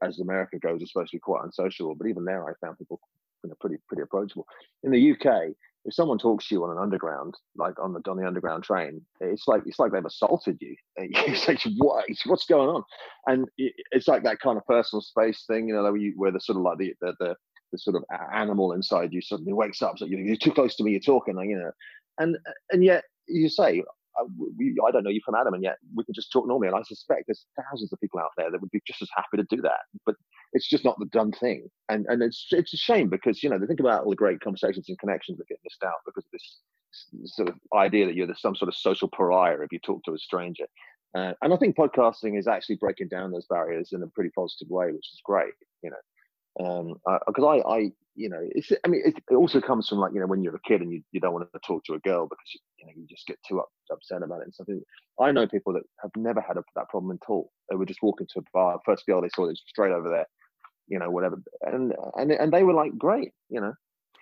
as America goes is supposed to be quite unsociable, but even there I found people you know, pretty pretty approachable. In the UK, if someone talks to you on an underground, like on the on the underground train, it's like it's like they've assaulted you. [laughs] It's like what what's going on, and it's like that kind of personal space thing, you know, where, the sort of like the, the the, the sort of animal inside you suddenly wakes up. So you're too close to me, you're talking, you know, and and yet you say uh, I, we, I don't know you from Adam, and yet we can just talk normally. And I suspect there's thousands of people out there that would be just as happy to do that, but it's just not the done thing. And and it's it's a shame because you know they think about all the great conversations and connections that get missed out because of this sort of idea that you're some sort of social pariah if you talk to a stranger. Uh, and I think podcasting is actually breaking down those barriers in a pretty positive way, which is great. You know, um because I, I you know it's i mean it, it, also comes from like you know when you're a kid and you, you don't want to talk to a girl because you, you know you just get too up, upset about it and something i know people that have never had a, that problem at all they would just walk into a bar first girl they saw was straight over there you know whatever and and and they were like great you know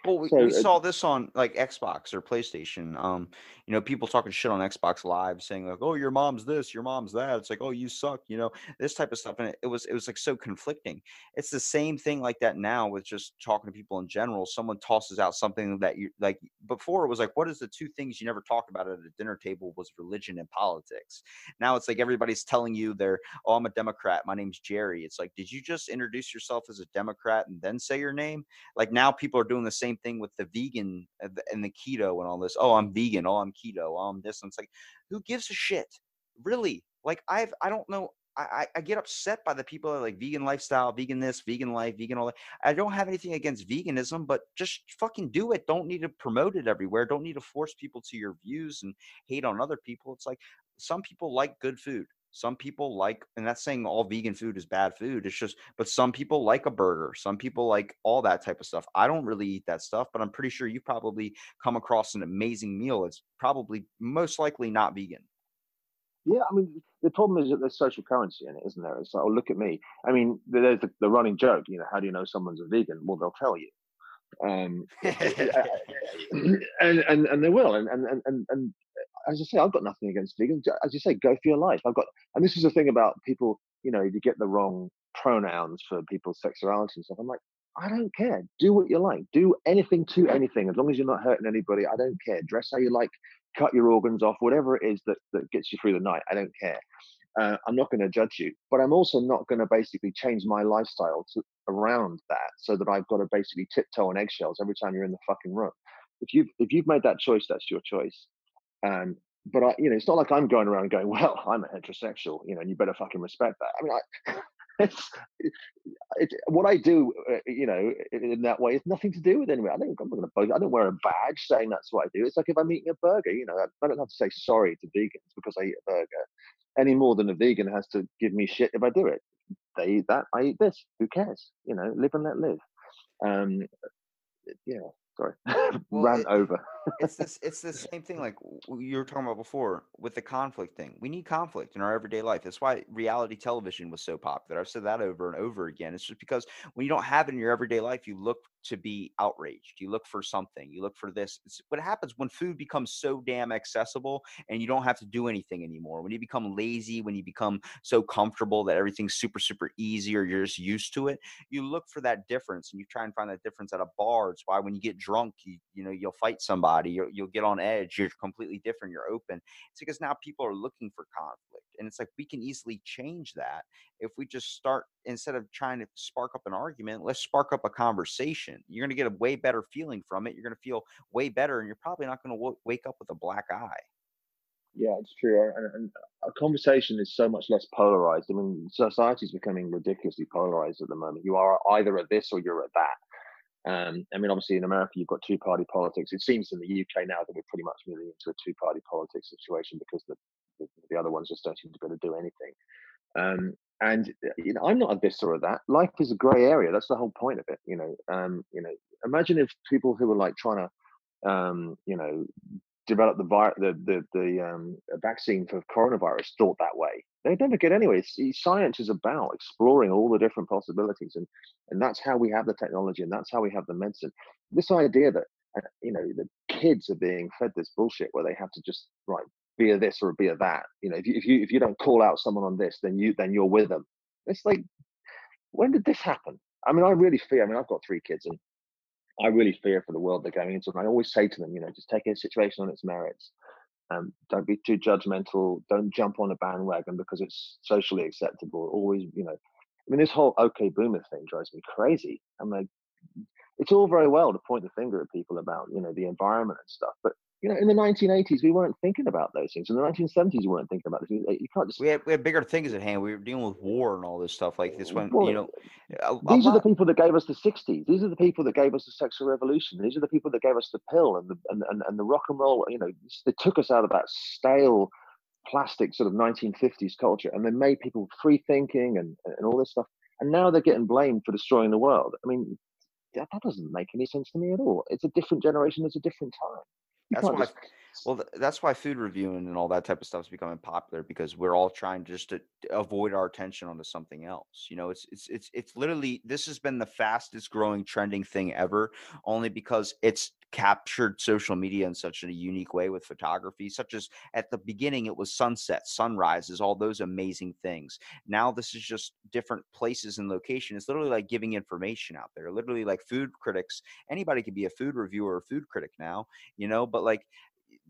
well, we, so, we saw this on like Xbox or PlayStation. Um, you know, people talking shit on Xbox Live, saying like, "Oh, your mom's this, your mom's that." It's like, "Oh, you suck," you know, this type of stuff, and it, it was it was like so conflicting. It's the same thing like that now with just talking to people in general. Someone tosses out something that you like before. It was like, "What is the two things you never talk about at a dinner table?" Was religion and politics. Now it's like everybody's telling you they're, "Oh, I'm a Democrat. My name's Jerry." It's like, did you just introduce yourself as a Democrat and then say your name? Like now people are doing the same thing with the vegan uh, and the keto and all this. Oh, I'm vegan. Oh, I'm keto. I'm this. And it's like, who gives a shit? Really? Like I've I don't know. I, I get upset by the people that like vegan lifestyle, vegan this, vegan life, vegan all that. I don't have anything against veganism, but just fucking do it. Don't need to promote it everywhere. Don't need to force people to your views and hate on other people. It's like some people like good food. Some people like, and that's saying all vegan food is bad food. It's just, but some people like a burger. Some people like all that type of stuff. I don't really eat that stuff, but I'm pretty sure you probably come across an amazing meal. It's probably most likely not vegan. Yeah, I mean, the problem is that there's social currency in it, isn't there? It's like, oh, look at me. I mean, there's the, the running joke, you know, how do you know someone's a vegan? Well, they'll tell you. Um, [laughs] and, and and they will, and and and and as I say, I've got nothing against vegans. As you say, go for your life. I've got, and this is the thing about people, you know, you get the wrong pronouns for people's sexuality and stuff. I'm like, I don't care. Do what you like. Do anything to anything as long as you're not hurting anybody. I don't care. Dress how you like. Cut your organs off. Whatever it is that that gets you through the night. I don't care. Uh, I'm not going to judge you, but I'm also not going to basically change my lifestyle to, around that so that I've got to basically tiptoe on eggshells every time you're in the fucking room. If you've if you've made that choice, that's your choice. Um, but I, you know, it's not like I'm going around going, "Well, [laughs] I'm a heterosexual," you know, and you better fucking respect that. I mean, I, [laughs] it's, it, what I do, uh, you know, in that way, is nothing to do with anyone. I don't, I'm not going to. I don't wear a badge saying that's what I do. It's like if I'm eating a burger, you know, I don't have to say sorry to vegans because I eat a burger any more than a vegan has to give me shit if I do it. They eat that, I eat this. Who cares? You know, live and let live. Um, yeah, sorry, [laughs] well, ran it, over. it's this. [laughs] It's the same thing like you were talking about before with the conflict thing. We need conflict in our everyday life. That's why reality television was so popular. I've said that over and over again. It's just because when you don't have it in your everyday life, you look to be outraged. You look for something. You look for this. It's what happens when food becomes so damn accessible and you don't have to do anything anymore. When you become lazy, when you become so comfortable that everything's super, super easy or you're just used to it, you look for that difference and you try and find that difference at a bar. It's why when you get drunk, you, you know, you'll fight somebody, you'll, you'll get on edge, you're completely different, you're open. It's because now people are looking for conflict. And it's like we can easily change that if we just start instead of trying to spark up an argument, let's spark up a conversation. You're going to get a way better feeling from it. You're going to feel way better, and you're probably not going to w- wake up with a black eye. Yeah, it's true. And, and a conversation is so much less polarized. I mean, society is becoming ridiculously polarized at the moment. You are either at this or you're at that. Um, I mean, obviously in America you've got two-party politics. It seems in the UK now that we're pretty much moving into a two-party politics situation because the the, the other ones just don't seem to be able to do anything. Um, and you know, I'm not a this or that. Life is a grey area. That's the whole point of it. You know, um, you know. Imagine if people who were like trying to, um, you know, develop the vi- the the, the um, vaccine for coronavirus thought that way. They'd never get anywhere. Science is about exploring all the different possibilities, and and that's how we have the technology, and that's how we have the medicine. This idea that uh, you know the kids are being fed this bullshit where they have to just right be a this or be a that. You know, if you if you if you don't call out someone on this, then you then you're with them. It's like, when did this happen? I mean, I really fear. I mean, I've got three kids, and I really fear for the world they're going into. And I always say to them, you know, just take a situation on its merits. Um, don't be too judgmental. Don't jump on a bandwagon because it's socially acceptable. Always, you know, I mean, this whole okay boomer thing drives me crazy. I'm like, it's all very well to point the finger at people about, you know, the environment and stuff, but you know, in the 1980s, we weren't thinking about those things. In the 1970s, we weren't thinking about this. You can't just. We had, we had bigger things at hand. We were dealing with war and all this stuff like this. one, well, you know, a, these a are the people that gave us the 60s. These are the people that gave us the sexual revolution. These are the people that gave us the pill and the and, and, and the rock and roll. You know, they took us out of that stale, plastic sort of 1950s culture, and they made people free thinking and and all this stuff. And now they're getting blamed for destroying the world. I mean, that, that doesn't make any sense to me at all. It's a different generation. It's a different time. That's why, well, that's why food reviewing and all that type of stuff is becoming popular because we're all trying just to avoid our attention onto something else. You know, it's it's it's it's literally this has been the fastest growing trending thing ever, only because it's captured social media in such a unique way with photography, such as at the beginning it was sunsets, sunrises, all those amazing things. Now this is just different places and location. It's literally like giving information out there. Literally like food critics, anybody can be a food reviewer or food critic now, you know, but like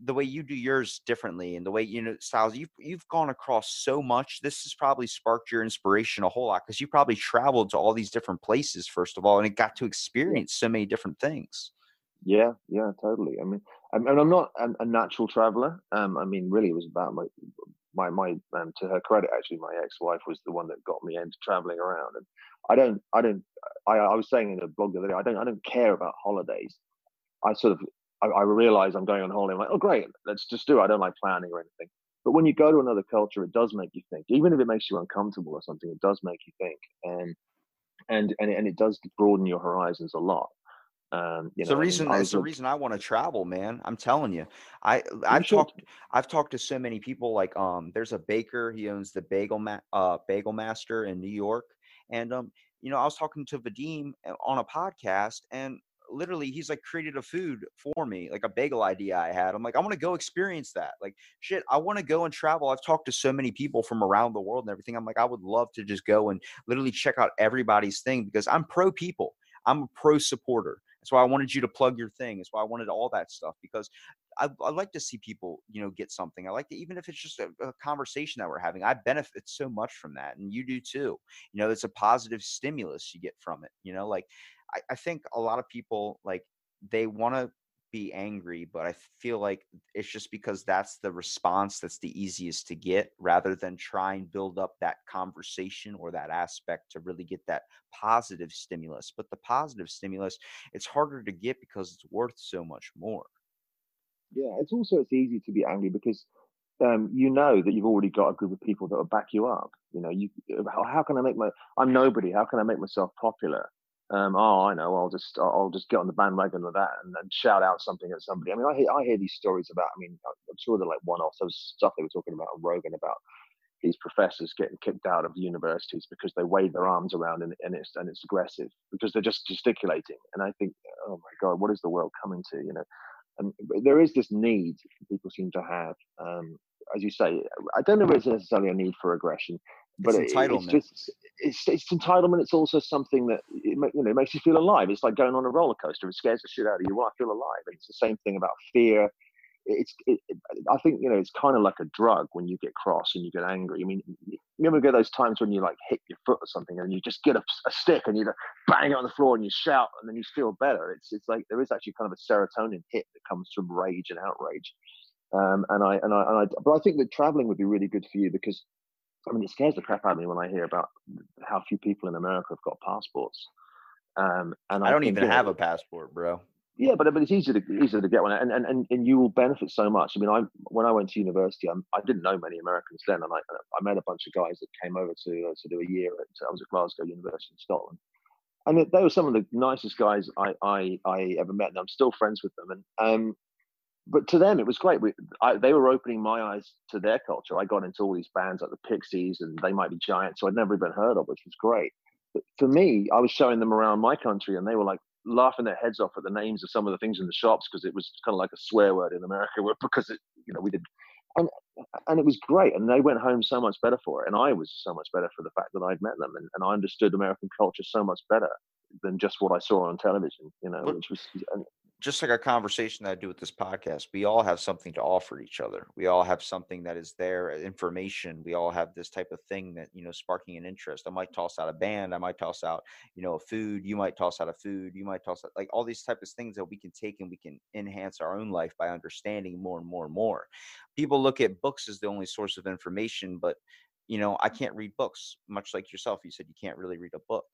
the way you do yours differently and the way you know styles you've you've gone across so much this has probably sparked your inspiration a whole lot because you probably traveled to all these different places first of all and it got to experience so many different things yeah yeah totally i mean and i'm not a, natural traveler um i mean really it was about my my my um, to her credit actually my ex-wife was the one that got me into traveling around and i don't i don't i, I was saying in a blog the other day i don't i don't care about holidays i sort of I, I realize I'm going on holiday. I'm like, oh, great, let's just do it. I don't like planning or anything. But when you go to another culture, it does make you think. Even if it makes you uncomfortable or something, it does make you think, and and and, and it does broaden your horizons a lot. Um, you it's know, the reason. It's the reason I want to travel, man. I'm telling you. I I've talked. I've talked to so many people. Like, um, there's a baker. He owns the Bagel Ma- uh, Bagel Master in New York, and um, you know, I was talking to Vadim uh, on a podcast, and literally he's like created a food for me like a bagel idea i had i'm like i want to go experience that like shit i want to go and travel i've talked to so many people from around the world and everything i'm like i would love to just go and literally check out everybody's thing because i'm pro people I'm a pro supporter. That's why I wanted you to plug your thing. That's why I wanted all that stuff because I, I like to see people, you know, get something. I like to, even if it's just a, a, conversation that we're having, I benefit so much from that. And you do too. You know, it's a positive stimulus you get from it. You know, like I, I think a lot of people like they want to be angry, but I feel like it's just because that's the response that's the easiest to get rather than try and build up that conversation or that aspect to really get that positive stimulus. But the positive stimulus, it's harder to get because it's worth so much more. Yeah, it's also it's easy to be angry because um, you know that you've already got a group of people that will back you up. You know, you how, how can I make my I'm nobody. How can I make myself popular? Um, oh, I know, I'll just I'll just get on the bandwagon of that and, and shout out something at somebody. I mean, I hear I hear these stories about. I mean, I'm sure they're like one-offs. Was stuff they were talking about on Rogan about these professors getting kicked out of universities because they wave their arms around and, and it's and it's aggressive because they're just gesticulating. And I think, oh my God, what is the world coming to? You know, and there is this need people seem to have. Um, as you say, I don't know if it's necessarily a need for aggression, but it's entitlement. It's, just, it's, it's entitlement. It's also something that it, you know it makes you feel alive. It's like going on a roller coaster. It scares the shit out of you. Well, I feel alive. It's the same thing about fear. It's it, it, I think you know it's kind of like a drug when you get cross and you get angry. I mean, you ever get those times when you like hit your foot or something and you just get a, a stick and you bang it on the floor and you shout and then you feel better. It's it's like there is actually kind of a serotonin hit that comes from rage and outrage. Um, and I and I and I, but I think that traveling would be really good for you because I mean, it scares the crap out of me when I hear about how few people in America have got passports. Um, and I, I don't even have a passport, bro. Yeah, but but it's easy to easier to get one, and and and, and you will benefit so much. I mean, I when I went to university, I'm, I did not know many Americans then, and I I met a bunch of guys that came over to uh, to do a year at I was at Glasgow University in Scotland, and they were some of the nicest guys I I, I ever met, and I'm still friends with them. And um, but to them it was great. We, I, they were opening my eyes to their culture. I got into all these bands like the Pixies and They Might Be Giants, so I'd never even heard of, which was great. But for me, I was showing them around my country, and they were like laughing their heads off at the names of some of the things in the shops because it was kind of like a swear word in America, [laughs] because it, you know, we did, and and it was great. And they went home so much better for it, and I was so much better for the fact that I'd met them, and, and I understood American culture so much better than just what I saw on television, you know, which was just like our conversation that I do with this podcast, we all have something to offer each other. We all have something that is there, uh, information. We all have this type of thing that, you know, sparking an interest. I might toss out a band. I might toss out, you know, food. You might toss out a food. You might toss out like all these type of things that we can take and we can enhance our own life by understanding more and more and more. People look at books as the only source of information, but, you know, I can't read books, much like yourself. You said you can't really read a book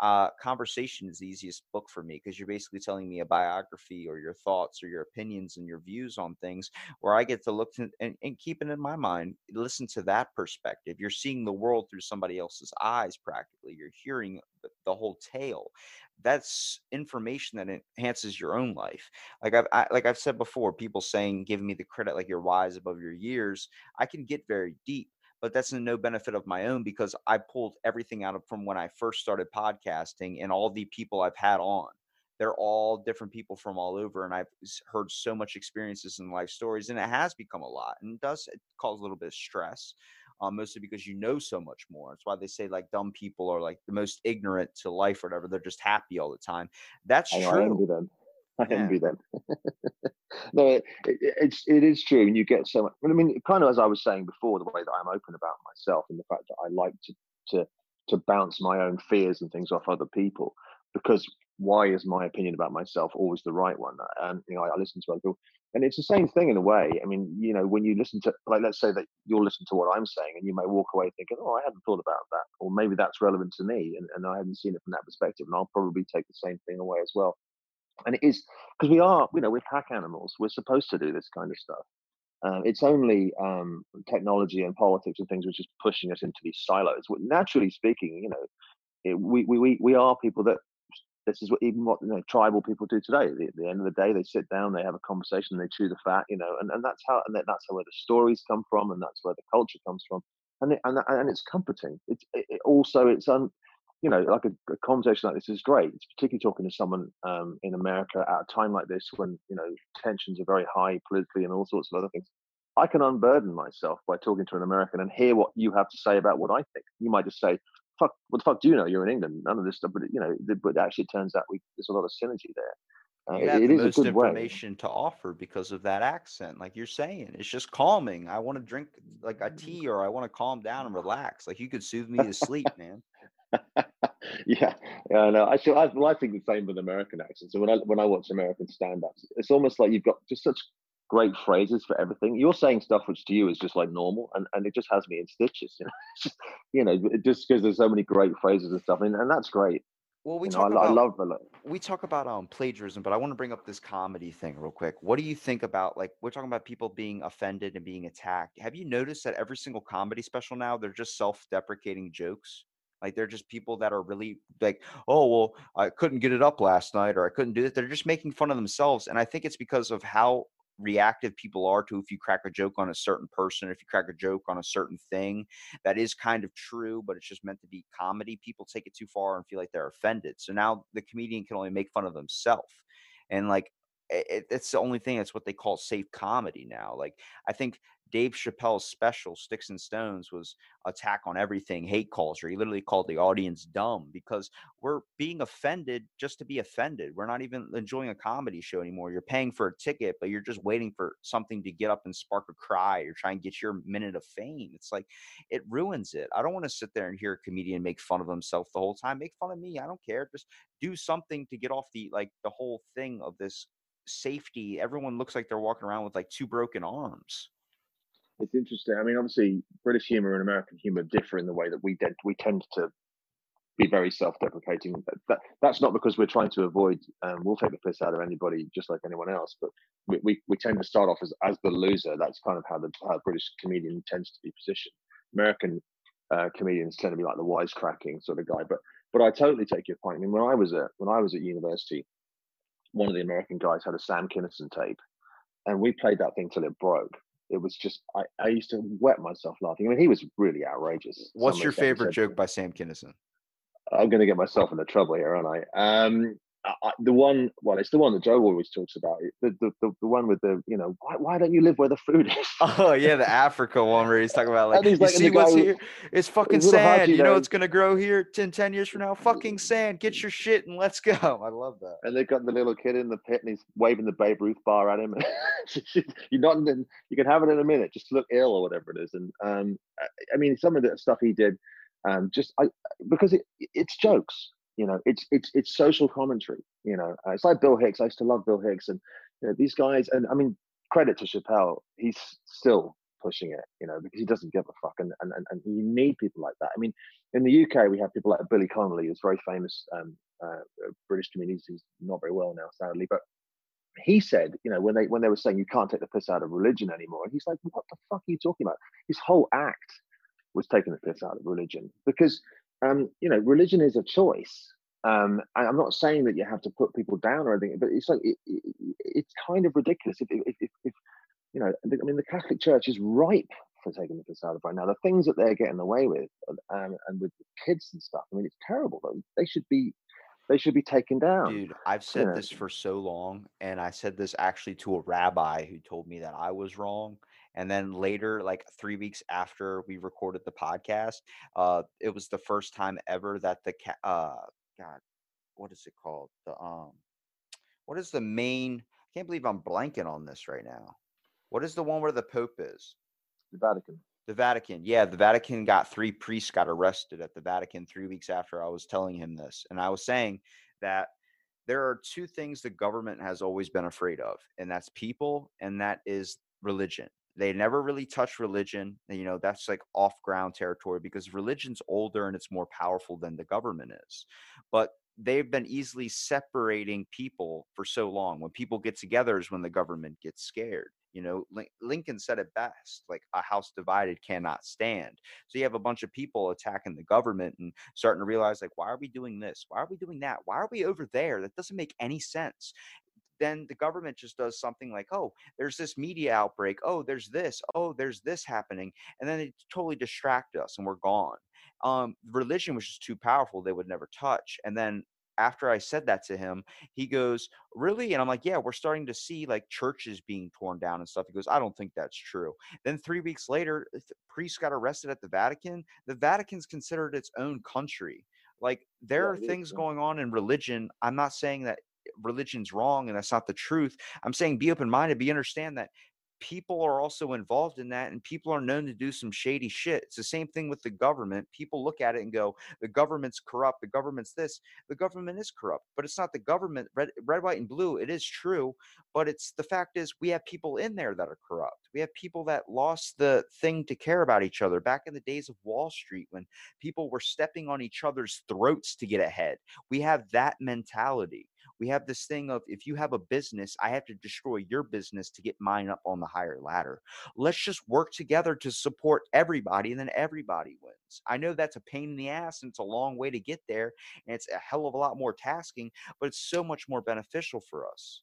uh, conversation is the easiest book for me because you're basically telling me a biography or your thoughts or your opinions and your views on things where I get to look to, and, and keep it in my mind, listen to that perspective. You're seeing the world through somebody else's eyes practically. You're hearing the, the whole tale. That's information that enhances your own life. Like I've I, like I've said before, people saying, "Give me the credit like you're wise above your years." I can get very deep, but that's no benefit of my own because I pulled everything out of from when I first started podcasting and all the people I've had on. They're all different people from all over, and I've heard so much experiences and life stories, and it has become a lot, and it does it cause a little bit of stress, um, mostly because you know so much more. That's why they say like dumb people are like the most ignorant to life or whatever. They're just happy all the time. That's I true. I yeah. envy them. [laughs] no, it, it, it's it is true, and you get so much. I mean, kind of as I was saying before, the way that I'm open about myself and the fact that I like to to to bounce my own fears and things off other people, because why is my opinion about myself always the right one? And you know, I, I listen to other people, and it's the same thing in a way. I mean, you know, when you listen to, like, let's say that you'll listen to what I'm saying, and you may walk away thinking, "Oh, I hadn't thought about that," or maybe that's relevant to me, and, and I hadn't seen it from that perspective, and I'll probably take the same thing away as well and it is because we are you know we're pack animals we're supposed to do this kind of stuff um, it's only um, technology and politics and things which is pushing us into these silos naturally speaking you know it, we, we we are people that this is what even what you know, tribal people do today. At the, end of the day, they sit down, they have a conversation, they chew the fat, you know, and, and that's how and that's how where the stories come from, and that's where the culture comes from, and it, and and it's comforting. It's it, also it's un, you know, like a, a, conversation like this is great. It's particularly talking to someone um, in America at a time like this when you know tensions are very high politically and all sorts of other things. I can unburden myself by talking to an American and hear what you have to say about what I think. You might just say, fuck, what the fuck do you know? You're in England. None of this stuff, but you know, but actually, it turns out we, there's a lot of synergy there. Uh, You have it the is a most good way. information to offer because of that accent. Like you're saying, it's just calming. I want to drink like a tea or I want to calm down and relax. Like you could soothe me to sleep, man. [laughs] [laughs] yeah, yeah, no, I, should, I, well, I think the same with American accents. So when I when I watch American stand-ups, it's almost like you've got just such great phrases for everything. You're saying stuff which to you is just like normal, and, and it just has me in stitches. You know, [laughs] just, you know, just because there's so many great phrases and stuff, and, and that's great. Well, we You know, I, talk I about love the we talk about um plagiarism, but I want to bring up this comedy thing real quick. What do you think about like we're talking about people being offended and being attacked? Have you noticed that every single comedy special now they're just self-deprecating jokes? Like they're just people that are really like, oh well, I couldn't get it up last night or I couldn't do it. They're just making fun of themselves, and I think it's because of how reactive people are to if you crack a joke on a certain person, if you crack a joke on a certain thing that is kind of true, but it's just meant to be comedy. People take it too far and feel like they're offended. So now the comedian can only make fun of themselves. And like, it, it's the only thing that's what they call safe comedy now. Like, I think Dave Chappelle's special, Sticks and Stones, was attack on everything, hate culture. He literally called the audience dumb because we're being offended just to be offended. We're not even enjoying a comedy show anymore. You're paying for a ticket, but you're just waiting for something to get up and spark a cry or try and get your minute of fame. It's like it ruins it. I don't want to sit there and hear a comedian make fun of himself the whole time. Make fun of me. I don't care. Just do something to get off the like the whole thing of this safety. Everyone looks like they're walking around with like two broken arms. It's interesting. I mean, obviously, British humor and American humor differ in the way that we tend we tend to be very self-deprecating. That, that that's not because we're trying to avoid. Um, we'll take the piss out of anybody just like anyone else, but we, we, we tend to start off as as the loser. That's kind of how the how British comedian tends to be positioned. American uh, comedians tend to be like the wisecracking sort of guy. But but I totally take your point. I mean, when I was at when I was at university, one of the American guys had a Sam Kinison tape, and we played that thing till it broke. It was just I, I used to wet myself laughing. I mean, he was really outrageous. What's your of the stuff he favorite said. joke by Sam Kinison? I'm going to get myself into trouble here, aren't I? Um, I, the one, well, it's the one that Joe always talks about. The the, the, the one with the, you know, why, why don't you live where the food is? [laughs] Oh yeah, the Africa one where he's talking about like you like, see guy what's here? It's fucking sand. You know it's gonna grow here 10, 10 years from now. [laughs] Fucking sand. Get your shit and let's go. [laughs] I love that. and they've got the little kid in the pit, and he's waving the Babe Ruth bar at him. You're not, in, you can have it in a minute. Just look ill or whatever it is. And um, I, I mean, some of the stuff he did, um, just I because it, it's jokes. You know, it's it's it's social commentary. You know, uh, it's like Bill Hicks. I used to love Bill Hicks, and you know, these guys. And I mean, credit to Chappelle. He's still pushing it. You know, because he doesn't give a fuck, and and and, you need people like that. I mean, in the UK, we have people like Billy Connolly, who's very famous um, uh, British comedian. He's not very well now, sadly, but he said, you know, when they when they were saying you can't take the piss out of religion anymore, and he's like, what the fuck are you talking about? His whole act was taking the piss out of religion because, um, you know, religion is a choice. Um, I'm not saying that you have to put people down or anything, but it's like it, it, it's kind of ridiculous if, if, if, if you know, I mean, the Catholic Church is ripe for taking the piss out of right now. The things that they're getting away with, um, and with kids and stuff. I mean, it's terrible. They should be, they should be taken down. Dude, I've said know. this for so long, and I said this actually to a rabbi who told me that I was wrong. And then later, like three weeks after we recorded the podcast, uh, it was the first time ever that the ca- uh, God, what is it called? The um, what is the main? I can't believe I'm blanking on this right now. What is the one where the Pope is? The Vatican. The Vatican. Yeah, the Vatican got three priests got arrested at the Vatican three weeks after I was telling him this. And I was saying that there are two things the government has always been afraid of, and that's people and that is religion. They never really touch religion. You know, that's like off ground territory because religion's older and it's more powerful than the government is. But they've been easily separating people for so long. When people get together is when the government gets scared. You know, Lincoln said it best like a house divided cannot stand. So you have a bunch of people attacking the government and starting to realize, like, why are we doing this? Why are we doing that? Why are we over there? That doesn't make any sense. Then the government just does something like, oh, there's this media outbreak. Oh, there's this. Oh, there's this happening. And then they totally distract us and we're gone. Um, religion was just too powerful. They would never touch. And then after I said that to him, he goes, Really? And I'm like, Yeah, we're starting to see like churches being torn down and stuff. He goes, I don't think that's true. Then three weeks later, priests got arrested at the Vatican. The Vatican's considered its own country. Like there Yeah, are things going on in religion. I'm not saying that religion's wrong and that's not the truth. I'm saying be open minded, be understand that people are also involved in that and people are known to do some shady shit. It's the same thing with the government. People look at it and go, the government's corrupt, the government's this, the government is corrupt, but it's not the government, red, red, white, and blue. It is true, but it's the fact is we have people in there that are corrupt. We have people that lost the thing to care about each other back in the days of Wall Street when people were stepping on each other's throats to get ahead. We have that mentality we have this thing of if you have a business, I have to destroy your business to get mine up on the higher ladder. Let's just work together to support everybody, and then everybody wins. I know that's a pain in the ass and it's a long way to get there, and it's a hell of a lot more tasking, but it's so much more beneficial for us.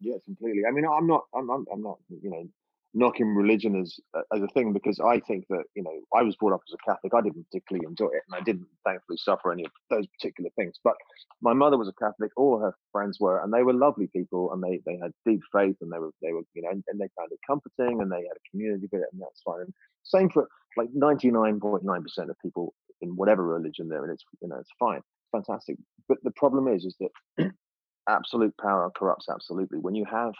Yeah, completely. I mean, I'm not, I'm, I'm, I'm not, you know, knocking religion as as a thing because I think that you know I was brought up as a Catholic. I didn't particularly enjoy it, and I didn't thankfully suffer any of those particular things. But my mother was a Catholic. All her friends were, and they were lovely people, and they they had deep faith, and they were they were you know, and, and they found it comforting, and they had a community with it, and that's fine. And same for like 99.9% of people in whatever religion they're in. It's you know it's fine, fantastic. But the problem is, is that [clears throat] absolute power corrupts absolutely. When you have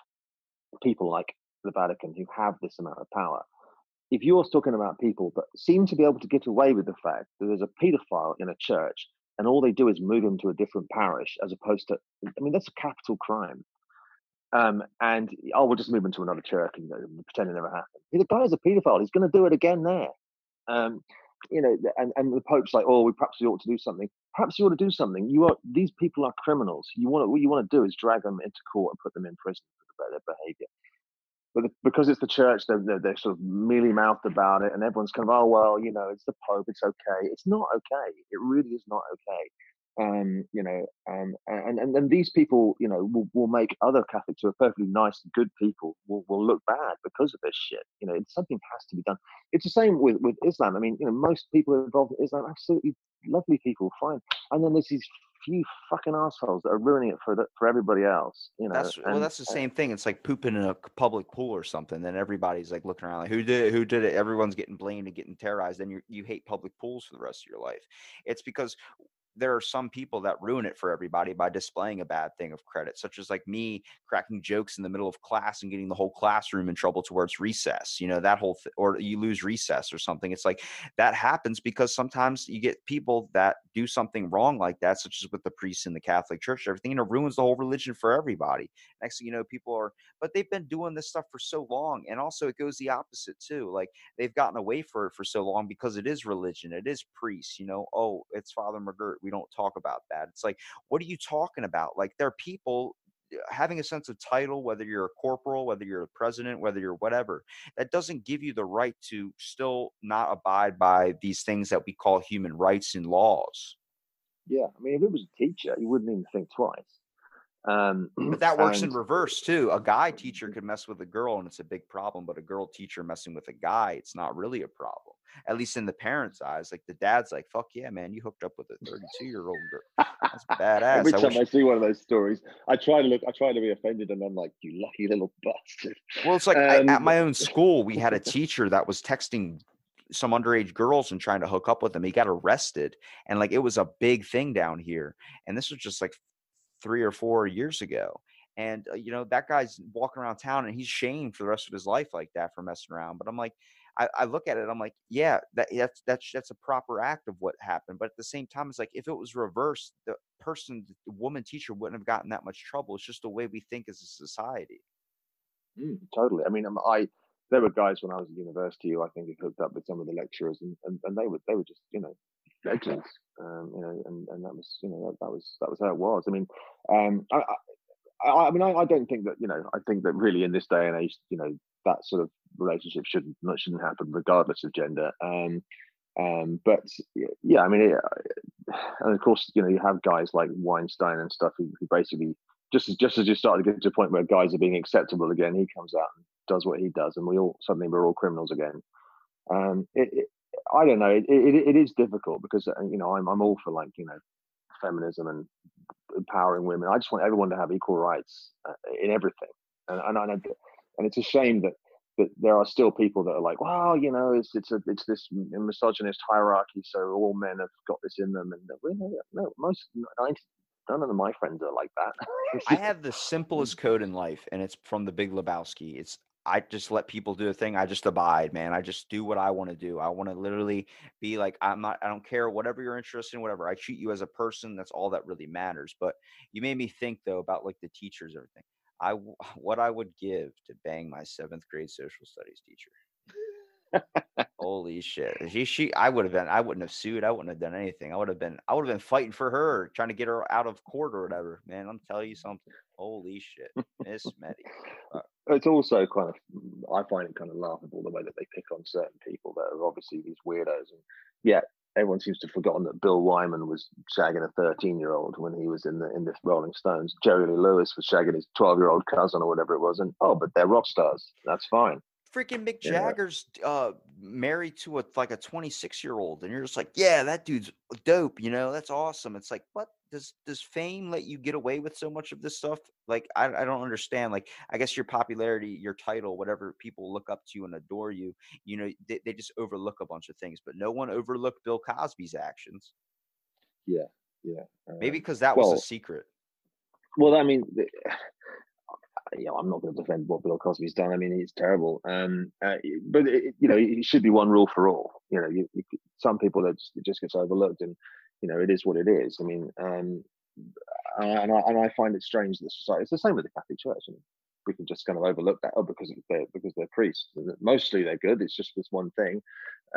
people like the Vatican who have this amount of power. If you're talking about people that seem to be able to get away with the fact that there's a paedophile in a church and all they do is move him to a different parish as opposed to, I mean, that's a capital crime. Um, and oh, we'll just move him to another church and, and pretend it never happened. The guy's a paedophile. He's going to do it again there. Um, you know, and, and the Pope's like, oh, we perhaps we ought to do something. Perhaps you ought to do something. You are these people are criminals. You want to, what you want to do is drag them into court and put them in prison for their behavior but because it's the church, they're, they're, they're, sort of mealy mouthed about it, and everyone's kind of, oh well, you know, it's the Pope, it's okay. It's not okay. It really is not okay. Um, you know, um, and and and these people, you know, will, will make other Catholics who are perfectly nice, and good people, will, will look bad because of this shit. You know, something has to be done. It's the same with with Islam. I mean, you know, most people involved in Islam, absolutely lovely people, fine, and then there's these few fucking assholes that are ruining it for the, for everybody else. You know, that's well, and, that's the same thing. It's like pooping in a public pool or something. Then everybody's like looking around like, who did it? Who did it? Everyone's getting blamed and getting terrorized. Then you you hate public pools for the rest of your life. It's because there are some people that ruin it for everybody by displaying a bad thing of credit, such as like me cracking jokes in the middle of class and getting the whole classroom in trouble towards recess. You know, that whole, th- or you lose recess or something. It's like that happens because sometimes you get people that do something wrong like that, such as with the priests in the Catholic Church, everything, and it ruins the whole religion for everybody. Next thing you know, people are, but they've been doing this stuff for so long. And also, it goes the opposite too. Like they've gotten away for it for so long because it is religion, it is priests, you know, oh, it's Father McGirt we don't talk about that. It's like, what are you talking about? Like, there are people uh, having a sense of title, whether you're a corporal, whether you're a president, whether you're whatever, that doesn't give you the right to still not abide by these things that we call human rights and laws. Yeah, I mean, if it was a teacher, you wouldn't even think twice. Um, [clears throat] but that works and, in reverse too. A guy teacher could mess with a girl and it's a big problem, but a girl teacher messing with a guy, it's not really a problem. At least in the parents' eyes. Like the dad's like, fuck yeah, man, you hooked up with a 32 year old girl. That's badass. Every I time wish- I see one of those stories, I try to look, I try to be offended, and I'm like, you lucky little bastard. Well, it's like I, Um, at my own school, we had a [laughs] teacher that was texting some underage girls and trying to hook up with them. He got arrested, and like it was a big thing down here. And this was just like three or four years ago. And uh, you know that guy's walking around town and he's shamed for the rest of his life like that for messing around. But I'm like, I, I look at it, I'm like, yeah, that that's that's that's a proper act of what happened. But at the same time, it's like if it was reversed, the person, the woman teacher, wouldn't have gotten that much trouble. It's just the way we think as a society. Mm, totally. I mean, um, I there were guys when I was at university who I think had hooked up with some of the lecturers, and, and, and they were they were just you know legends, um, you know, and, and that was you know that, that was that was how it was. I mean, um, I, I, I mean, I, I don't think that you know, I think that really in this day and age, you know, that sort of relationship shouldn't shouldn't happen regardless of gender. Um, um, but yeah, I mean, it, and of course, you know, you have guys like Weinstein and stuff who, who basically just as just as you start to get to a point where guys are being acceptable again, he comes out and does what he does, and we all suddenly we're all criminals again. Um, it, I don't know. It, it, it is difficult because uh, you know I'm I'm all for like you know feminism and empowering women. I just want everyone to have equal rights uh, in everything. And and and, and it's a shame that that there are still people that are like, well, you know, it's it's a it's this misogynist hierarchy, so all men have got this in them, and no, no most none of my friends are like that. I [laughs] have the simplest code in life, and it's from the Big Lebowski. It's I just let people do a thing. I just abide, man. I just do what I want to do. I want to literally be like, I'm not, I don't care whatever you're interested in, whatever. I treat you as a person. That's all that really matters. But you made me think though about like the teachers, everything. I, [laughs] what I would give to bang my seventh grade social studies teacher. Holy shit! She, she, I would have been. I wouldn't have sued. I wouldn't have done anything. I would have been. I would have been fighting for her, trying to get her out of court or whatever. Man, I'm telling you something. Holy shit, Miss. [laughs] Uh, it's also kind of. I find it kind of laughable the way that they pick on certain people that are obviously these weirdos, and yet everyone seems to have forgotten that Bill Wyman was shagging a 13 year old when he was in the in the Rolling Stones. Jerry Lee Lewis was shagging his 12 year old cousin or whatever it was, and oh, but they're rock stars. That's fine freaking Mick Jagger's uh, married to a like a 26 year old, and you're just like, yeah, that dude's dope. You know, that's awesome. It's like, what does does fame let you get away with so much of this stuff? Like, I, I don't understand. Like, I guess your popularity, your title, whatever people look up to you and adore you, you know, they, they just overlook a bunch of things. But no one overlooked Bill Cosby's actions. Yeah, yeah. Uh, Maybe because that well, was a secret. Well, I mean, you know, I'm not going to defend what Bill Cosby's done. I mean, it's terrible. Um, uh, but it, you know, it should be one rule for all. You know, you, you, some people that just, it just gets overlooked, and you know, it is what it is. I mean, um, and I and I find it strange that society. It's the same with the Catholic Church. I mean, we can just kind of overlook that oh because they're because they're priests. Mostly they're good it's just this one thing.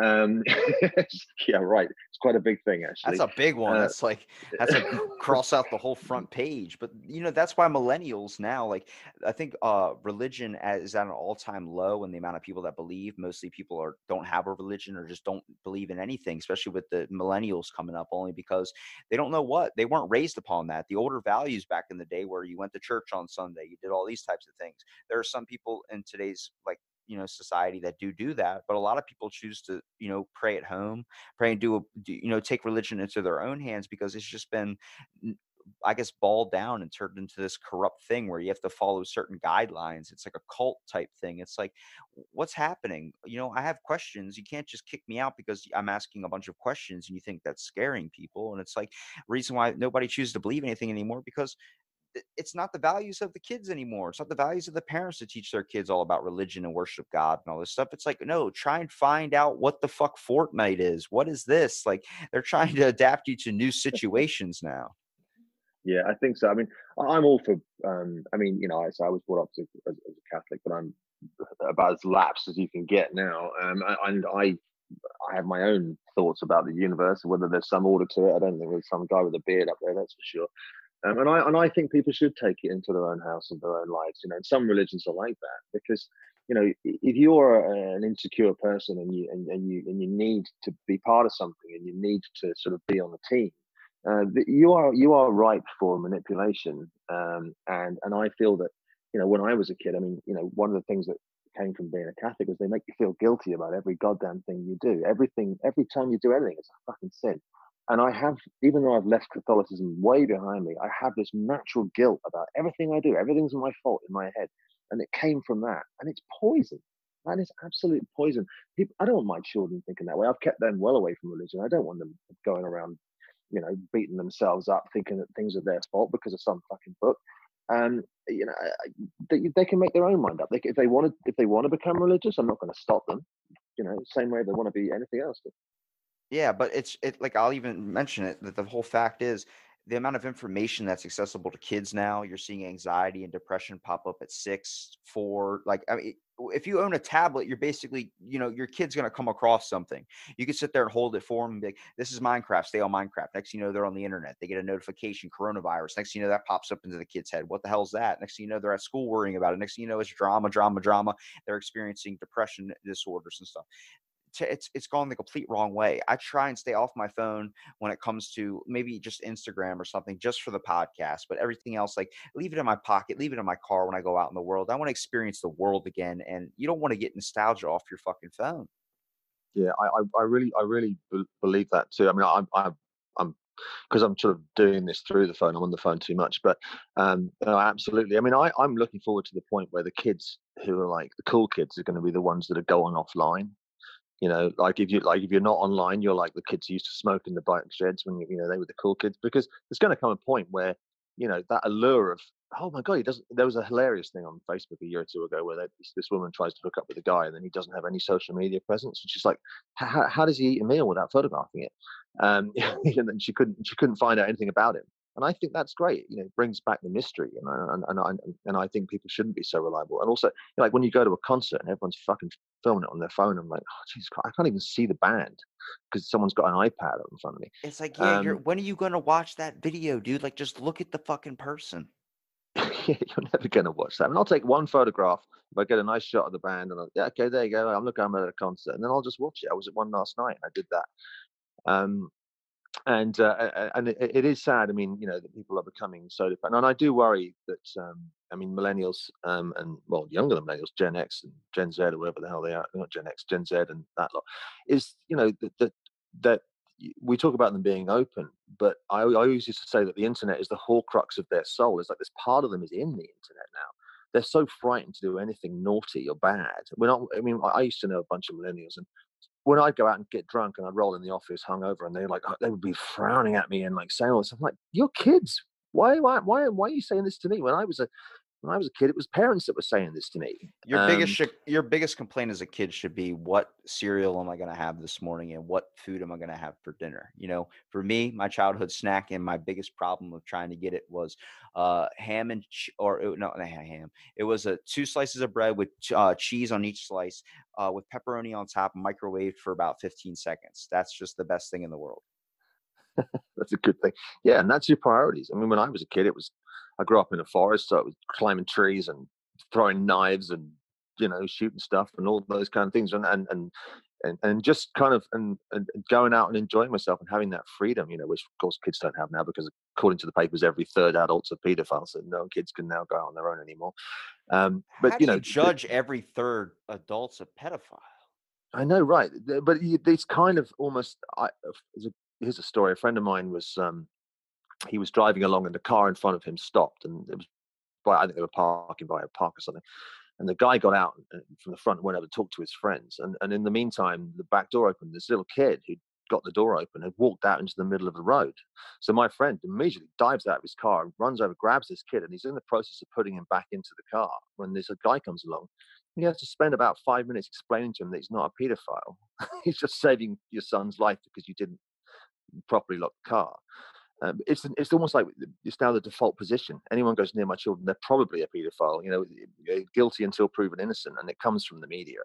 Um [laughs] yeah right it's quite a big thing actually. That's a big one uh, that's like that's a [laughs] cross out the whole front page. But you know that's why millennials now like i think uh religion is at an all-time low in the amount of people that believe. Mostly people are don't have a religion or just don't believe in anything especially with the millennials coming up only because they don't know what they weren't raised upon that. The older values back in the day where you went to church on sunday you did all these types of things. There are some people in today's like you know society that do do that but a lot of people choose to you know pray at home pray and do, a, do you know take religion into their own hands because it's just been I guess balled down and turned into this corrupt thing where you have to follow certain guidelines. It's like a cult type thing. It's like, what's happening? You know, I have questions. You can't just kick me out because I'm asking a bunch of questions and you think that's scaring people. And it's like reason why nobody chooses to believe anything anymore because it's not the values of the kids anymore. It's not the values of the parents to teach their kids all about religion and worship God and all this stuff. It's like, no, try and find out what the fuck Fortnite is. What is this? Like they're trying to adapt you to new [laughs] situations now. Yeah, I think so. I mean, I'm all for. Um, I mean, you know, I, so I was brought up as, as, a Catholic, but I'm about as lapsed as you can get now. Um, and I, I have my own thoughts about the universe whether there's some order to it. I don't think there's some guy with a beard up there, that's for sure. Um, and I and I think people should take it into their own house and their own lives. You know, and some religions are like that because you know if you're an insecure person and you and, and you and you need to be part of something and you need to sort of be on the team, uh, you are you are ripe for manipulation. Um, and and I feel that you know when I was a kid, I mean, you know, one of the things that came from being a Catholic was they make you feel guilty about every goddamn thing you do. Everything, every time you do anything, it's a fucking sin. And I have, even though I've left Catholicism way behind me, I have this natural guilt about everything I do. Everything's my fault in my head. And it came from that. And it's poison. That is absolute poison. People, I don't want my children thinking that way. I've kept them well away from religion. I don't want them going around, you know, beating themselves up, thinking that things are their fault because of some fucking book. And you know, they, they can make their own mind up. They, if they want to, if they want to become religious, I'm not going to stop them. You know, same way they want to be anything else. Yeah, but it's it like I'll even mention it that the whole fact is the amount of information that's accessible to kids now. You're seeing anxiety and depression pop up at six, four. Like, I mean, if you own a tablet, you're basically, you know, your kid's to come across something. You can sit there and hold it for them and be like, this is Minecraft, stay on Minecraft. Next you know, they're on the internet. They get a notification, coronavirus. Next you know, that pops up into the kid's head. What the hell's that? Next you know, they're at school worrying about it. Next you know, it's drama, drama, drama. They're experiencing depression disorders and stuff it's it's gone the complete wrong way. I try and stay off my phone when it comes to maybe just Instagram or something, just for the podcast. But everything else, like leave it in my pocket, leave it in my car when I go out in the world. I want to experience the world again, and you don't want to get nostalgia off your fucking phone. Yeah, I I, I really I really believe that too. I mean, I, I I'm because I'm sort of doing this through the phone. I'm on the phone too much, but um, no, absolutely. I mean, I, I'm looking forward to the point where the kids who are like the cool kids are going to be the ones that are going offline. You know, like if you like if you're not online, you're like the kids who used to smoke in the bike sheds when you, know they were the cool kids. Because there's going to come a point where you know that allure of oh my god, he doesn't. There was a hilarious thing on Facebook a year or two ago where they, this, woman tries to hook up with a guy and then he doesn't have any social media presence, and she's like, how, does he eat a meal without photographing it? Um, [laughs] and then she couldn't she couldn't find out anything about him. And I think that's great. You know, it brings back the mystery, and and and I, and I think people shouldn't be so reliable. And also, like when you go to a concert and everyone's fucking filming it on their phone, I'm like, oh Jesus, I can't even see the band because someone's got an iPad in front of me. It's like, yeah, um, when are you going to watch that video, dude? Like, just look at the fucking person. [laughs] Yeah, you're never going to watch that. I mean, I'll take one photograph if I get a nice shot of the band, and I'll, yeah, okay, there you go. I'm looking, I'm at a concert, and then I'll just watch it. I was at one last night, and I did that. Um, and uh, and it, it is sad. I mean, you know, that people are becoming so dependent, and I do worry that. Um, I mean, millennials um, and well, younger than millennials, Gen X and Gen Z or whatever the hell they are, not Gen X, Gen Z, and that lot, is you know that that that we talk about them being open, but I, I, always used to say that the internet is the horcrux of their soul. It's like this part of them is in the internet now. They're so frightened to do anything naughty or bad. We're not. I mean, I used to know a bunch of millennials, and when I'd go out and get drunk and I'd roll in the office hungover, and they're like, they would be frowning at me and like saying all this. I'm like, you're kids. Why, why, why, why are you saying this to me? When I was a when I was a kid, it was parents that were saying this to me. Your um, biggest your biggest complaint as a kid should be what cereal am I going to have this morning and what food am I going to have for dinner? You know, for me, my childhood snack and my biggest problem of trying to get it was uh, ham and ch- or uh, no, not ham. It was a uh, two slices of bread with uh, cheese on each slice, uh, with pepperoni on top, microwaved for about 15 seconds. That's just the best thing in the world. [laughs] that's a good thing. Yeah, and that's your priorities. I mean, when I was a kid, it was I grew up in a forest, so it was climbing trees and throwing knives and you know shooting stuff and all those kind of things, and and and and, and just kind of and, and going out and enjoying myself and having that freedom, you know, which of course kids don't have now because according to the papers, every third adult's a paedophile, so no kids can now go out on their own anymore. Um, but How you know, judge the, every third adult's a pedophile. I know, right? But it's kind of almost. I, here's a story. A friend of mine was um, he was driving along and the car in front of him stopped and it was by, I think they were parking by a park or something. And the guy got out uh, from the front and went over to talk to his friends. And, and in the meantime, the back door opened. This little kid who got the door open had walked out into the middle of the road. So my friend immediately dives out of his car and runs over, grabs this kid, and he's in the process of putting him back into the car when this guy comes along. He has to spend about five minutes explaining to him that he's not a pedophile. [laughs] he's just saving your son's life because you didn't properly lock the car. Um, it's it's almost like it's now the default position. Anyone goes near my children, they're probably a paedophile. You know, guilty until proven innocent, and it comes from the media.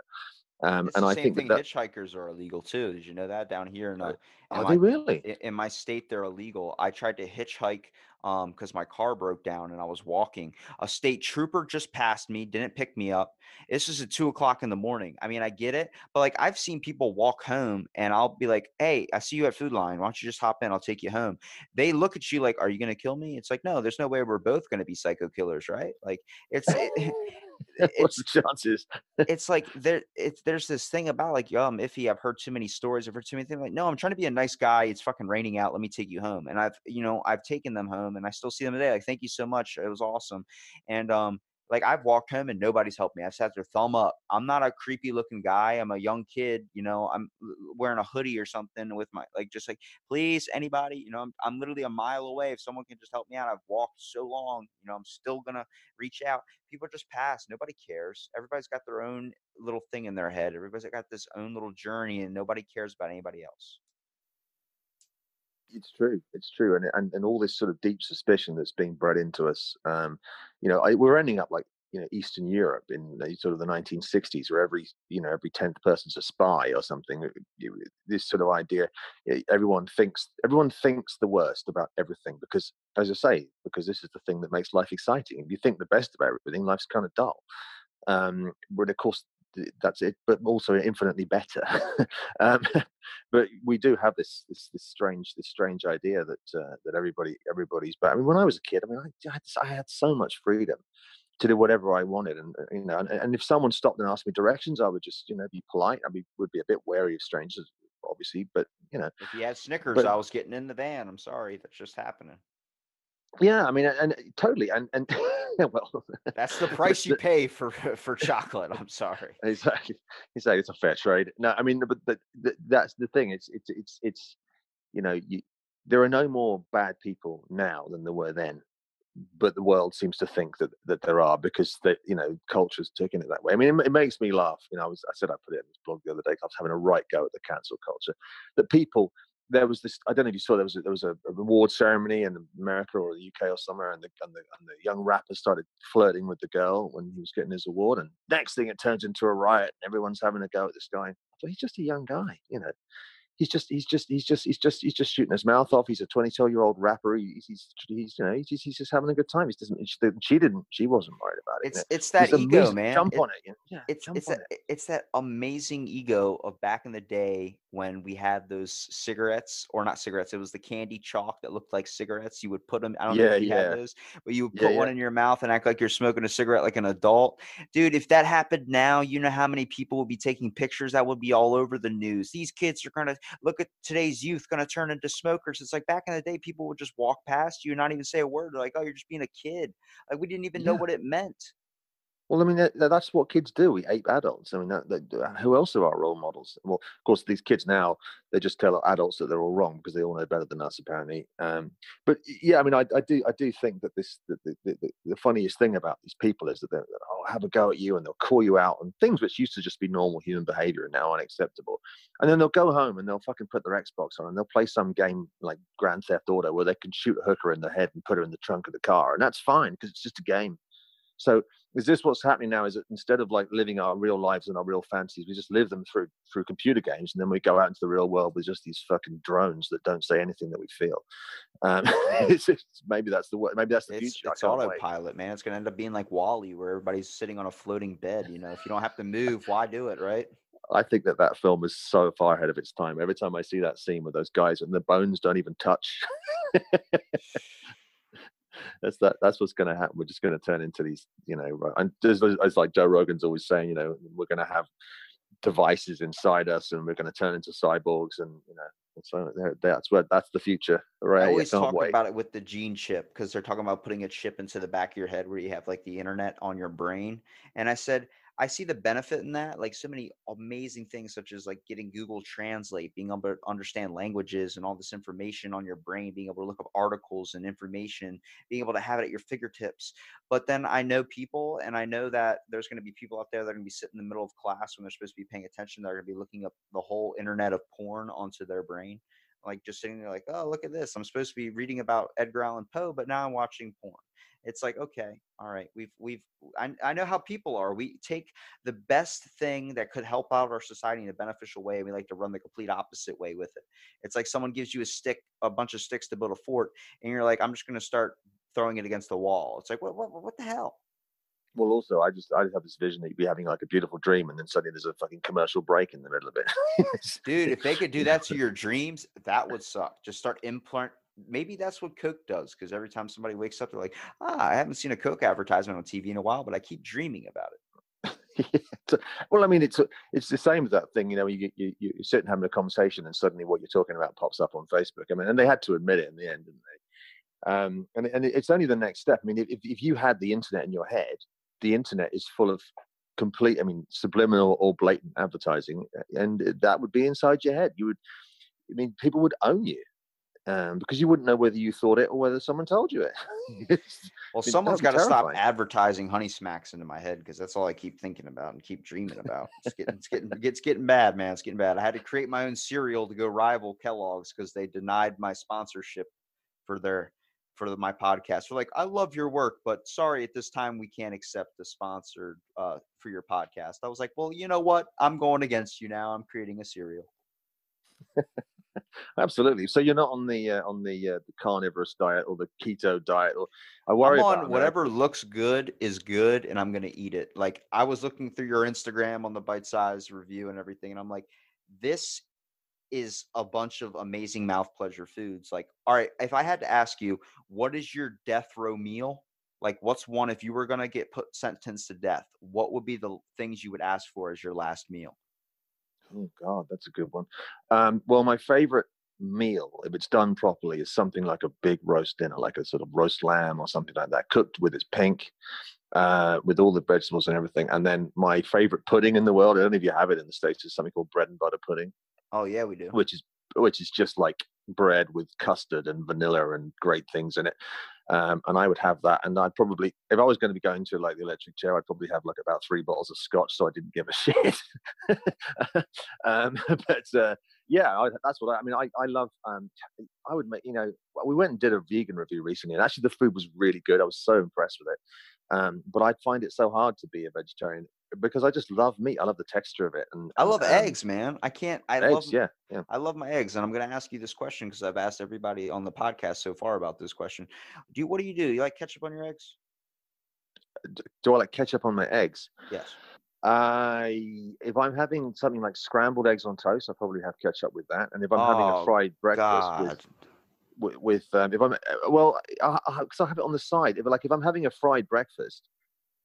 Um, and I think thing, that, hitchhikers are illegal too. Did you know that down here in, uh, are my, they really? In my state, they're illegal. I tried to hitchhike um because my car broke down and I was walking. A state trooper just passed me, didn't pick me up. This is at two o'clock in the morning. I mean, I get it, but like I've seen people walk home and I'll be like, "Hey, I see you at Food Lion. Why don't you just hop in? I'll take you home." They look at you like, "Are you going to kill me?" It's like, no, there's no way we're both going to be psycho killers, right? Like it's. It, [laughs] [laughs] What's the chances? it's like there it's there's this thing about like, yo, I'm iffy. I've heard too many stories. I've heard too many things. Like, no, I'm trying to be a nice guy. It's fucking raining out. Let me take you home. And I've, you know, I've taken them home and I still see them today. Like, thank you so much. It was awesome. And um, like I've walked home and nobody's helped me. I've sat there thumb up. I'm not a creepy looking guy. I'm a young kid, you know, I'm wearing a hoodie or something with my like just like please anybody, you know, I'm I'm literally a mile away. If someone can just help me out, I've walked so long, you know, I'm still gonna reach out. People just pass. Nobody cares. Everybody's got their own little thing in their head. Everybody's got this own little journey and nobody cares about anybody else it's true. It's true, and and and all this sort of deep suspicion that's being bred into us. Um, you know, I, we're ending up like you know Eastern Europe in the, sort of the 1960s, where every you know every tenth person's a spy or something. This sort of idea, everyone thinks everyone thinks the worst about everything because, as I say, because this is the thing that makes life exciting. If you think the best about everything, life's kind of dull. Um, but of course, that's it, but also infinitely better. [laughs] um, [laughs] but we do have this, this this strange this strange idea that uh, that everybody everybody's. But I mean, when I was a kid, I mean, I, I, had, I had so much freedom to do whatever I wanted, and uh, you know, and, and, if someone stopped and asked me directions, I would just you know be polite. I mean, would be a bit wary of strangers, obviously, but you know, If you had Snickers, But- I was getting in the van. I'm sorry, that's just happening. Yeah, I mean, and, and totally, and and [laughs] well, That's the [laughs] price you pay for [laughs] for chocolate. I'm sorry. exactly exactly it's a fair trade no i mean but the, the, that's the thing it's it's it's it's you know you, there are no more bad people now than there were then but the world seems to think that that there are because that you know culture's taking it that way i mean it, it makes me laugh you know i was i said i put it in this blog the other day i was having a right go at the cancel culture that people there was this i don't know if you saw there was a, there was a, a award ceremony in america or the uk or somewhere and the, and the and the young rapper started flirting with the girl when he was getting his award and next thing it turns into a riot and everyone's having a go at this guy. Thought he's just a young guy you know he's just he's just he's just he's just he's just shooting his mouth off he's a 22 year old rapper he's, he's he's you know he's, just- he's just having a good time he doesn't she, she didn't she wasn't worried about it It's it's that ego, man. jump It- on it you know? yeah it's it's that it it's that amazing ego of back in the day when we had those cigarettes or not cigarettes it was the candy chalk that looked like cigarettes you would put them i don't know if you yeah. had those but you would Yeah, put one yeah. in your mouth and act like you're smoking a cigarette like an adult dude if that happened now you know how many people would be taking pictures that would be all over the news these kids are gonna look at today's youth gonna turn into smokers. It's like back in the day people would just walk past you not even say a word. They're like oh you're just being a kid. Like we didn't even know what it meant Well, I mean, that, that- that's what kids do. We ape adults. I mean, that, that, uh, who else are our role models? Well, of course, these kids now they just tell adults that they're all wrong because they all know better than us, apparently. Um, but yeah, I mean, I, I do, I do think that this, the, the, the, the funniest thing about these people is that they'll oh, have a go at you and they'll call you out on things which used to just be normal human behavior and now unacceptable. And then they'll go home and they'll fucking put their Xbox on and they'll play some game like Grand Theft Auto where they can shoot a hooker in the head and put her in the trunk of the car, and that's fine because it's just a game. So is this what's happening now? Is that instead of like living our real lives and our real fantasies, we just live them through through computer games, and then we go out into the real world with just these fucking drones that don't say anything that we feel. Um, [laughs] it's, it's, maybe that's the way. Maybe that's the It's, future. It's can't wait. autopilot, man. It's gonna end up being like WALL-E, where everybody's sitting on a floating bed. You know, if you don't have to move, why do it, right? I think that that film is so far ahead of its time. Every time I see that scene with those guys and the bones don't even touch. [laughs] that's that. That's what's going to happen. We're just going to turn into these, you know. And just as like Joe Rogan's always saying, you know, we're going to have devices inside us, and we're going to turn into cyborgs, and you know, and so that's what that's the future. Right? I always talk wait. about it with the gene chip because they're talking about putting a chip into the back of your head where you have like the internet on your brain. And I said, I see the benefit in that. Like so many amazing things, such as like getting Google Translate, being able to understand languages and all this information on your brain, being able to look up articles and information, being able to have it at your fingertips. But then I know people, and I know that there's going to be people out there that are going to be sitting in the middle of class when they're supposed to be paying attention. They're going to be looking up the whole internet of porn onto their brain like just sitting there like oh look at this i'm supposed to be reading about edgar allan poe but now i'm watching porn it's like okay all right we've we've I, I know how people are we take the best thing that could help out our society in a beneficial way and we like to run the complete opposite way with it. It's like someone gives you a stick a bunch of sticks to build a fort and you're like i'm just going to start throwing it against the wall. It's like what, what, what the hell? Well, also, I just I just have this vision that you'd be having like a beautiful dream, and then suddenly there's a fucking commercial break in the middle of it. [laughs] Dude if they could do [laughs] that to your dreams that would suck. Just start implant maybe that's what coke does because every time somebody wakes up they're like ah i haven't seen a coke advertisement on tv in a while but i keep dreaming about it [laughs] well, I mean, it's it's the same as that thing, you know. You you you sit and having a conversation, and suddenly what you're talking about pops up on Facebook. I mean, and they had to admit it in the end, didn't they? Um, and and it's only the next step. I mean, if if you had the internet in your head, the internet is full of complete, I mean, subliminal or blatant advertising, and that would be inside your head. You would, I mean, people would own you. Um, because you wouldn't know whether you thought it or whether someone told you it. [laughs] Well mean, someone's got to stop advertising honey smacks into my head because that's all i keep thinking about and keep dreaming about. It's getting it's getting it's getting bad man. It's getting bad. I had to create my own cereal to go rival kellogg's because they denied my sponsorship for their for my podcast. They're like i love your work but sorry at this time we can't accept the sponsor uh, for your podcast. I was like well you know what? I'm going against you now. I'm creating a cereal [laughs] Absolutely. So you're not on the uh, on the uh, the carnivorous diet or the keto diet, or I worry I'm on about whatever looks good is good, and I'm gonna eat it. Like I was looking through your Instagram on the bite size review and everything, and I'm like, this is a bunch of amazing mouth pleasure foods. Like, all right, if I had to ask you, what is your death row meal? Like, what's one if you were gonna get put sentenced to death? What would be the things you would ask for as your last meal? Oh God, that's a good one. Um, well, my favorite meal, if it's done properly, is something like a big roast dinner, like a sort of roast lamb or something like that, cooked with its pink, uh, with all the vegetables and everything. And then my favorite pudding in the world, I don't know if you have it in the States, is something called bread and butter pudding, Oh yeah, we do. which is which is just like bread with custard and vanilla and great things in it. Um, and I would have that, and I'd probably, if I was going to be going to like the electric chair, I'd probably have like about three bottles of scotch, so I didn't give a [laughs] shit. [laughs] um, [laughs] but uh, yeah, I, that's what I, I mean. I, I love. Um, I would make. You know, we went and did a vegan review recently, and actually the food was really good. I was so impressed with it. Um, but I find it so hard to be a vegetarian because I just love meat. I love the texture of it, and I love um, eggs, man. I can't. I love. Eggs, yeah, yeah. I love my eggs, and I'm going to ask you this question because I've asked everybody on the podcast so far about this question. Do you, what do you do? You like ketchup on your eggs? Do I like ketchup on my eggs? Yes. I if I'm having something like scrambled eggs on toast, I probably have ketchup with that. And if I'm having Oh, a fried breakfast with God. with, with um, if I'm uh, well, because I, I, have it on the side. If like if I'm having a fried breakfast,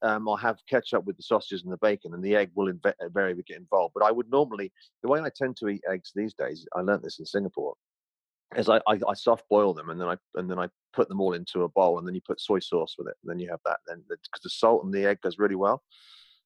um, I'll have ketchup with the sausages and the bacon, and the egg will inve- invariably get involved. But I would normally the way I tend to eat eggs these days. I learned this in Singapore. Is I, I, I soft boil them and then I and then I put them all into a bowl and then you put soy sauce with it and then you have that then because the salt and the egg goes really well.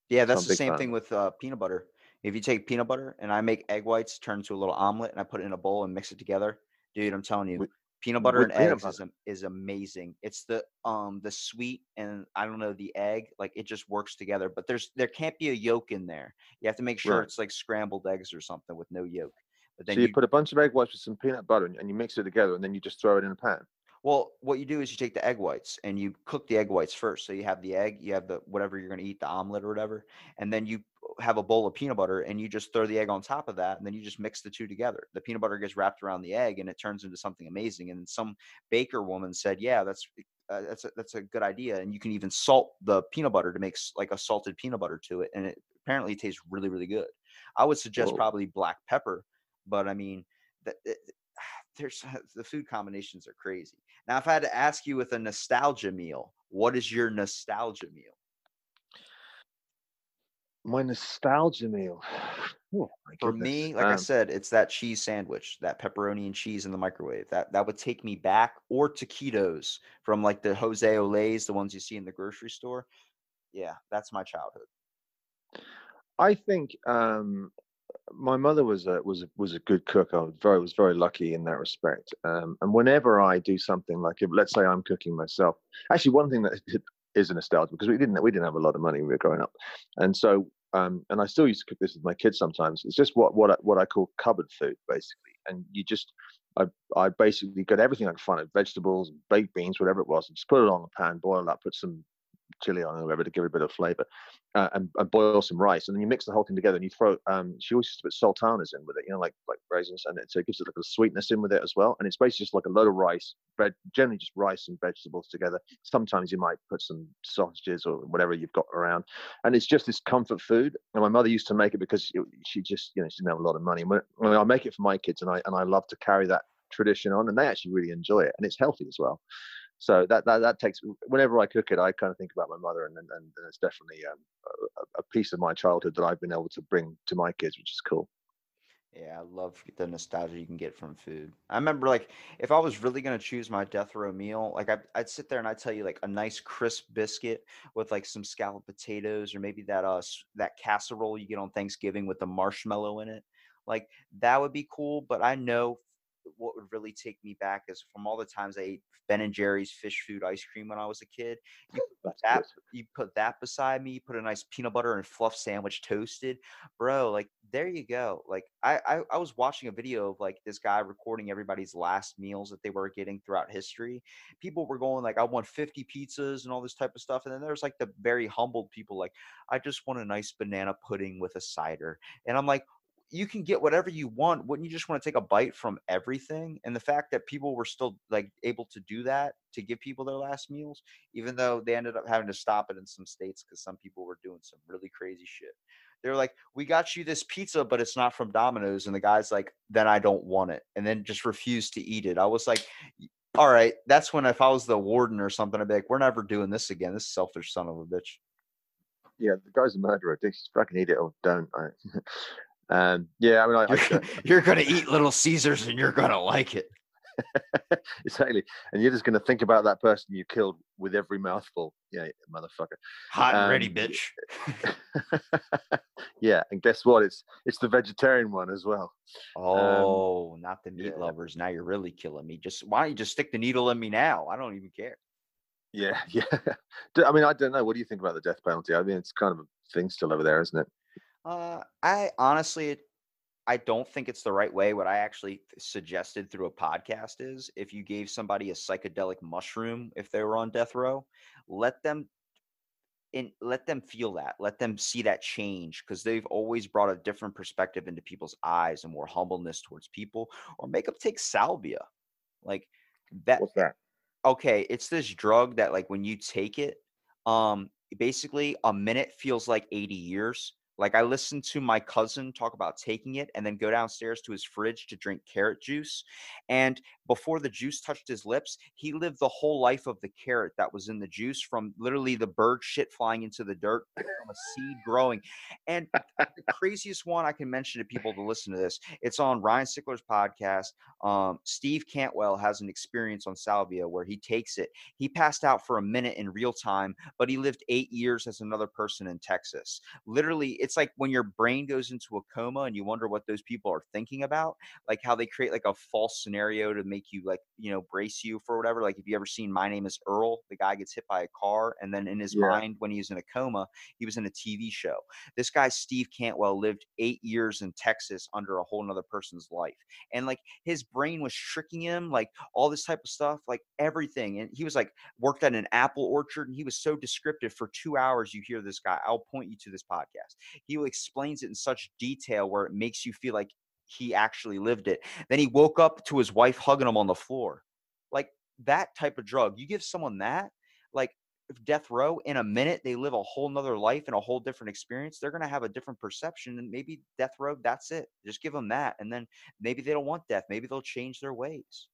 Yeah, that's the same thing with uh, peanut butter. If you take peanut butter and I make egg whites turn to a little omelet and I put it in a bowl and mix it together, dude, I'm telling you, With- peanut butter with and peanut eggs is am- is amazing. It's the um the sweet and I don't know the egg, like it just works together. But there's there can't be a yolk in there. You have to make sure Right. it's like scrambled eggs or something with no yolk. But then so you, you, put a bunch of egg whites with some peanut butter and, and you mix it together and then you just throw it in a pan. Well, what you do is you take the egg whites and you cook the egg whites first. So you have the egg, you have the whatever you're going to eat, the omelet or whatever, and then you have a bowl of peanut butter and you just throw the egg on top of that, and then you just mix the two together. The peanut butter gets wrapped around the egg and it turns into something amazing. And some baker woman said, "Yeah, that's uh, that's a, that's a good idea, and you can even salt the peanut butter to make like a salted peanut butter to it, and it apparently tastes really really good." I would suggest Whoa. probably black pepper, but I mean, that, [sighs] there's [sighs] the food combinations are crazy. Now, if I had to ask you with a nostalgia meal, what is your nostalgia meal? My nostalgia meal. [sighs] Oh, For me, like I Um, said, it's that cheese sandwich, that pepperoni and cheese in the microwave. That that would take me back, or taquitos from like the José Olés, the ones you see in the grocery store. Yeah, that's my childhood. I think um, my mother was a was a, was a good cook. I was very was very lucky in that respect. Um, and whenever I do something like, if, let's say I'm cooking myself, actually one thing that [laughs] is a nostalgia because we didn't we didn't have a lot of money when we were growing up, and so um, and I still used to cook this with my kids sometimes. It's just what what I, what I call cupboard food basically, and you just I I basically got everything I could find, vegetables, baked beans, whatever it was, and just put it on the pan, boil it up, put some chili on or whatever to give it a bit of flavor, uh, and, and boil some rice, and then you mix the whole thing together and you throw. Um, she always used to put sultanas in with it, you know, like like raisins, and it, so it gives it a sweetness in with it as well. And it's basically just like a load of rice, bread, generally just rice and vegetables together. Sometimes you might put some sausages or whatever you've got around, and it's just this comfort food. And my mother used to make it because it- she just, you know, she didn't have a lot of money. When, when I make it for my kids, and I and I love to carry that tradition on, and they actually really enjoy it, and it's healthy as well. So that that, that takes whenever I cook it, I kind of think about my mother, and and, and it's definitely um, a, a piece of my childhood that I've been able to bring to my kids, which is cool. Yeah, I love the nostalgia you can get from food. I remember like if I was really gonna choose my death row meal, like I'd, I'd sit there and I'd tell you like a nice crisp biscuit with like some scalloped potatoes or maybe that uh that casserole you get on Thanksgiving with the marshmallow in it. Like that would be cool, but I know what would really take me back is from all the times I ate Ben and Jerry's fish food ice cream when I was a kid. [laughs] You put that you put that beside me, you put a nice peanut butter and fluff sandwich toasted bro like there you go like I, I i was watching a video of like this guy recording everybody's last meals that they were getting throughout history people were going like i want 50 pizzas and all this type of stuff and then there's like the very humbled people like i just want a nice banana pudding with a cider and i'm like you can get whatever you want wouldn't you just want to take a bite from everything and the fact that people were still like able to do that to give people their last meals even though they ended up having to stop it in some states because some people were doing some really crazy shit they're like, "We got you this pizza, but it's not from Domino's." And the guy's like, "Then I don't want it," and then just refused to eat it. I was like, "All right." That's when if I was the warden or something, I'd be like, "We're never doing this again. This selfish son of a bitch." Yeah, the guy's a murderer. Just fucking eat it or don't. [laughs] Um, yeah, I mean, I, I, You're, [laughs] you're gonna eat Little Caesars and you're gonna like it. [laughs] exactly, and you're just going to think about that person you killed with every mouthful. Yeah, motherfucker. Hot and ready, Um, bitch. [laughs] yeah, and guess what? It's it's the vegetarian one as well. Oh, not the meat yeah. lovers. Now you're really killing me. Just why don't you just stick the needle in me now? I don't even care. Yeah, yeah. I mean, I don't know. What do you think about the death penalty? I mean, it's kind of a thing still over there, isn't it? Uh, I honestly, I don't think it's the right way. What I actually suggested through a podcast is if you gave somebody a psychedelic mushroom if they were on death row, let them in let them feel that let them see that change because they've always brought a different perspective into people's eyes and more humbleness towards people or make them take salvia like that What's that? okay it's this drug that like when you take it um basically a minute feels like 80 years like i listened to my cousin talk about taking it and then go downstairs to his fridge to drink carrot juice and before the juice touched his lips he lived the whole life of the carrot that was in the juice from literally the bird shit flying into the dirt [laughs] from a seed growing and the craziest one i can mention to people to listen to this it's on ryan sickler's podcast um, Steve Cantwell has an experience on salvia where he takes it. He passed out for a minute in real time, but he lived eight years as another person in Texas. Literally, it's like when your brain goes into a coma and you wonder what those people are thinking about, like how they create like a false scenario to make you like, you know, brace you for whatever. Like if you ever seen My Name is Earl, the guy gets hit by a car, and then in his Yeah. mind, when he was in a coma, he was in a TV show. This guy, Steve Cantwell, lived eight years in Texas under a whole nother person's life. And like his brain was tricking him, like all this type of stuff, like everything. And he was like worked at an apple orchard, and he was so descriptive for two hours. You hear this guy. I'll point you to this podcast. He explains it in such detail where it makes you feel like he actually lived it. Then he woke up to his wife hugging him on the floor, like that type of drug. You give someone that, like death row in a minute they live a whole nother life and a whole different experience they're going to have a different perception and maybe death row that's it just give them that and then maybe they don't want death maybe they'll change their ways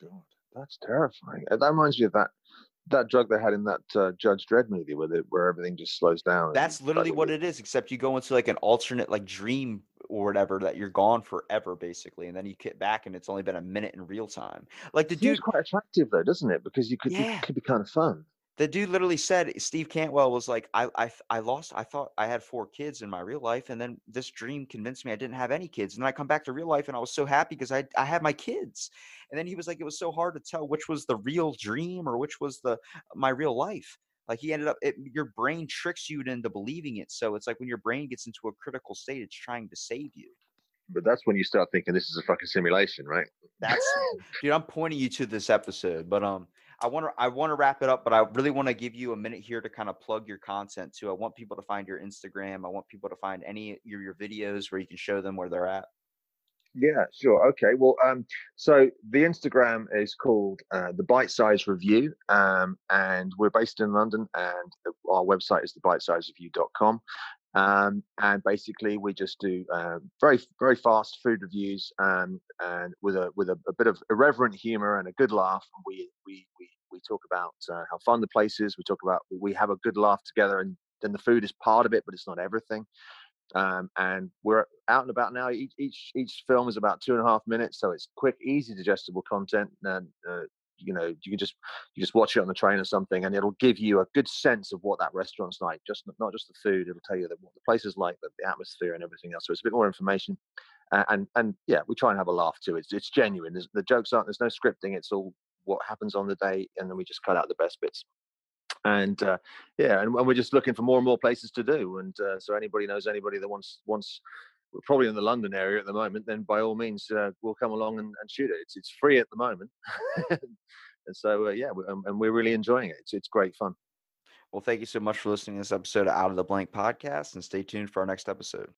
God, that's terrifying. That reminds me of that that drug they had in that uh, Judge Dredd movie with it, where everything just slows down. that's literally what it is except you go into like an alternate like dream or whatever that you're gone forever basically and then you get back and it's only been a minute in real time like the dude's quite attractive though, doesn't it? Because you could Yeah. it could be kind of fun. The dude literally said steve cantwell was like I, I i lost i thought i had four kids in my real life and then this dream convinced me i didn't have any kids and then i come back to real life and i was so happy because i i had my kids. And then he was like it was so hard to tell which was the real dream or which was the my real life. Like he ended up it, your brain tricks you into believing it so it's like when your brain gets into a critical state it's trying to save you. But that's when you start thinking this is a fucking simulation, right? that's [laughs] dude i'm pointing you to this episode but um i want to i want to wrap it up but i really want to give you a minute here to kind of plug your content too i want people to find your instagram i want people to find any your, your videos where you can show them where they're at Yeah, sure. Okay. Well, um, so the Instagram is called uh, the Bite Size Review, um, and we're based in London, and our website is thebitesizereview.com. Um, and basically, we just do uh, very, very fast food reviews, um, and with a with a, a bit of irreverent humor and a good laugh. We we we we talk about uh, how fun the place is. We talk about we have a good laugh together, and then the food is part of it, but it's not everything um, and we're out and about now. Each each each film is about two and a half minutes, so it's quick, easy, digestible content. And uh, you know, you can just you just watch it on the train or something, and it'll give you a good sense of what that restaurant's like. Just not- just the food; it'll tell you that what the place is like, the, the atmosphere, and everything else. So it's a bit more information. Uh, and and yeah, we try and have a laugh too. It's it's genuine. There's, the jokes aren't. There's no scripting. It's all what happens on the day, and then we just cut out the best bits and uh, yeah, and, and we're just looking for more and more places to do. And uh, so anybody knows anybody that wants wants, probably in the London area at the moment. Then by all means, uh, we'll come along and, and shoot it. It's it's free at the moment, [laughs] and so uh, yeah, we, um, and we're really enjoying it. It's it's great fun. well thank you so much for listening to this episode of out of the blank podcast and stay tuned for our next episode